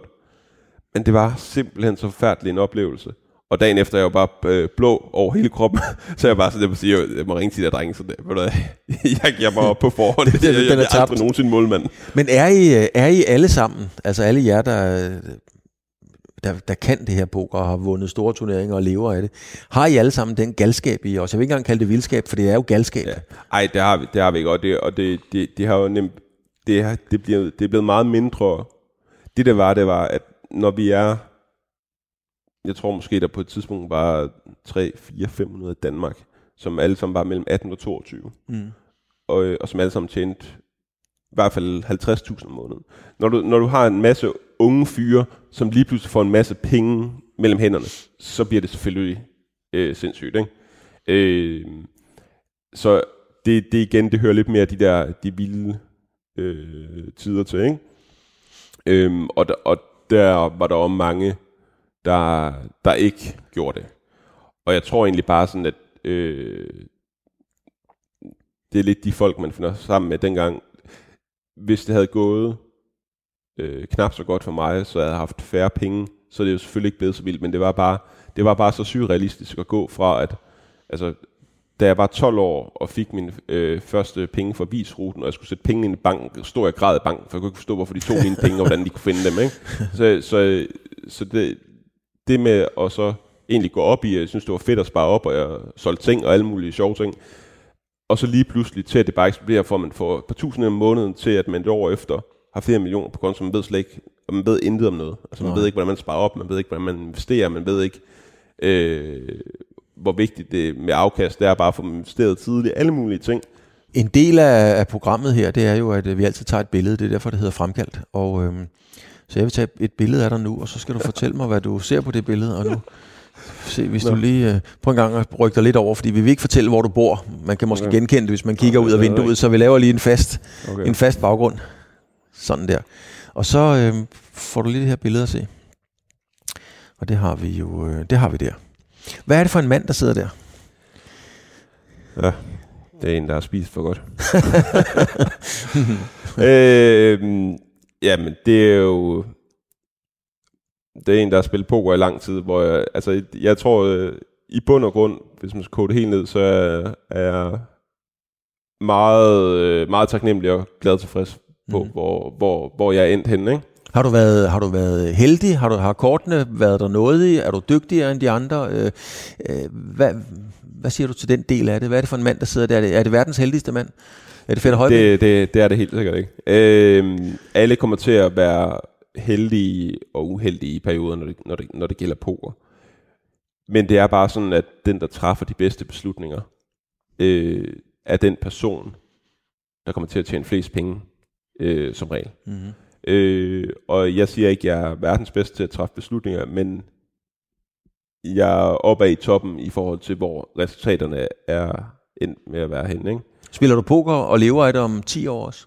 Men det var simpelthen så forfærdelig en oplevelse. Og dagen efter er jeg jo bare øh, blå over hele kroppen, så jeg bare sådan, jeg sige, jeg må ringe til de der drenge, så det, ved du, jeg giver mig op på forhånd, Den- jeg, jeg, er jeg er aldrig nogensinde målmand. Men er I, øh, er I alle sammen, altså alle jer, der, der, der kan det her poker og har vundet store turneringer og lever af det, har I alle sammen den galskab i os? Jeg vil ikke engang kalde det vildskab, for det er jo galskab. Ja. Ej, det har vi, det har vi ikke, og det, og det, det, det har jo nemt, det, har, det, bliver, det er blevet meget mindre. Det der var, det var, at når vi er, jeg tror måske, der på et tidspunkt var 3, 4, 500 i Danmark, som alle sammen var mellem 18 og 22, Mm. og, øh, og som alle sammen tjente i hvert fald 50.000 om måneden. Når du, når du har en masse unge fyre, som lige pludselig får en masse penge mellem hænderne, så bliver det selvfølgelig øh, sindssygt. Ikke? Øh, så det, det igen, det hører lidt mere de der de vilde øh, tider til. Ikke? Øhm, og, der, og der var der også mange, der, der ikke gjorde det. Og jeg tror egentlig bare sådan, at øh, det er lidt de folk, man finder sammen med dengang. Hvis det havde gået øh, knap så godt for mig, så havde jeg haft færre penge, så er det jo selvfølgelig ikke blevet så vildt, men det var bare, det var bare så surrealistisk at gå fra, at altså, da jeg var 12 år og fik min øh, første penge fra visruten, og jeg skulle sætte penge ind i banken, stod jeg græd i banken, for jeg kunne ikke forstå, hvorfor de tog mine penge, og hvordan de kunne finde dem. Ikke? Så, så, så det, det med at så egentlig gå op i, jeg synes, det var fedt at spare op, og jeg solgte ting og alle mulige sjove ting, og så lige pludselig til, at det bare eksploderer, for at man får et par tusind om måneden til, at man et år efter har flere millioner på konto, man ved slet ikke, og man ved intet om noget. Altså man Nej. ved ikke, hvordan man sparer op, man ved ikke, hvordan man investerer, man ved ikke, øh, hvor vigtigt det med afkast det er bare at få investeret tidligt, alle mulige ting. En del af, af programmet her, det er jo, at øh, vi altid tager et billede. Det er derfor, det hedder fremkaldt. Og, øhm, så jeg vil tage et billede af dig nu, og så skal du fortælle mig, hvad du ser på det billede. Og nu, se, hvis du lige øh, prøv en gang at rykke dig lidt over, fordi vi vil ikke fortælle, hvor du bor. Man kan måske Okay. genkende det, hvis man kigger ud af vinduet, så vi laver lige en fast, Okay. en fast baggrund. Sådan der. Og så øh, får du lige det her billede at se. Og det har vi jo, øh, det har vi der. Hvad er det for en mand, der sidder der? Ja, det er en, der har spist for godt. øh, jamen, det er jo... Det er en, der har spillet poker i lang tid, hvor jeg, altså, jeg tror, øh, i bund og grund, hvis man skal kode det helt ned, så er, er jeg meget, øh, meget taknemmelig og glad og tilfreds på, mm. hvor, hvor, hvor jeg er endt henne. Ikke? Har du været, har du været heldig? Har, du, har kortene været der noget i? Er du dygtigere end de andre? Øh, øh, hvad, hvad siger du til den del af det? Hvad er det for en mand, der sidder der? Er det, er det verdens heldigste mand? Er det Fætter Højbæk? Det, det, det er det helt sikkert ikke. Øhm, alle kommer til at være heldige og uheldige i perioder, når det, når, det, når det gælder poker. Men det er bare sådan, at den, der træffer de bedste beslutninger, øh, er den person, der kommer til at tjene flest penge, øh, som regel. Mm-hmm. Øh, og jeg siger ikke, at jeg er verdens bedste til at træffe beslutninger, men jeg er oppe i toppen i forhold til, hvor resultaterne er endt med at være henne. Ikke? Spiller du poker og lever af det om 10 år også?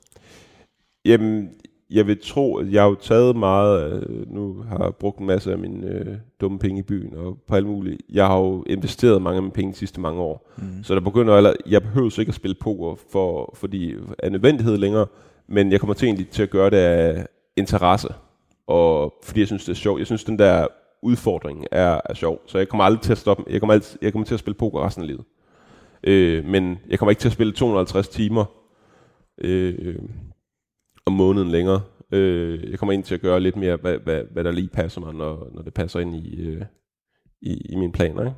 Jamen, jeg vil tro, at jeg har jo taget meget, nu har jeg brugt en masse af mine øh, dumme penge i byen og på alt muligt. Jeg har jo investeret mange af mine penge de sidste mange år. Mm. Så der begynder, eller, jeg behøver ikke at spille poker for, fordi af nødvendighed længere, men jeg kommer til egentlig til at gøre det af interesse, og fordi jeg synes, det er sjovt. Jeg synes, den der udfordring er, er sjov, så jeg kommer aldrig til at stoppe. Jeg kommer, altid, jeg kommer til at spille poker resten af livet. Øh, men jeg kommer ikke til at spille 250 timer øh, om måneden længere. Øh, jeg kommer ind til at gøre lidt mere, hvad, hvad, hvad der lige passer mig, når, når det passer ind i, øh, i, i mine planer. Ikke?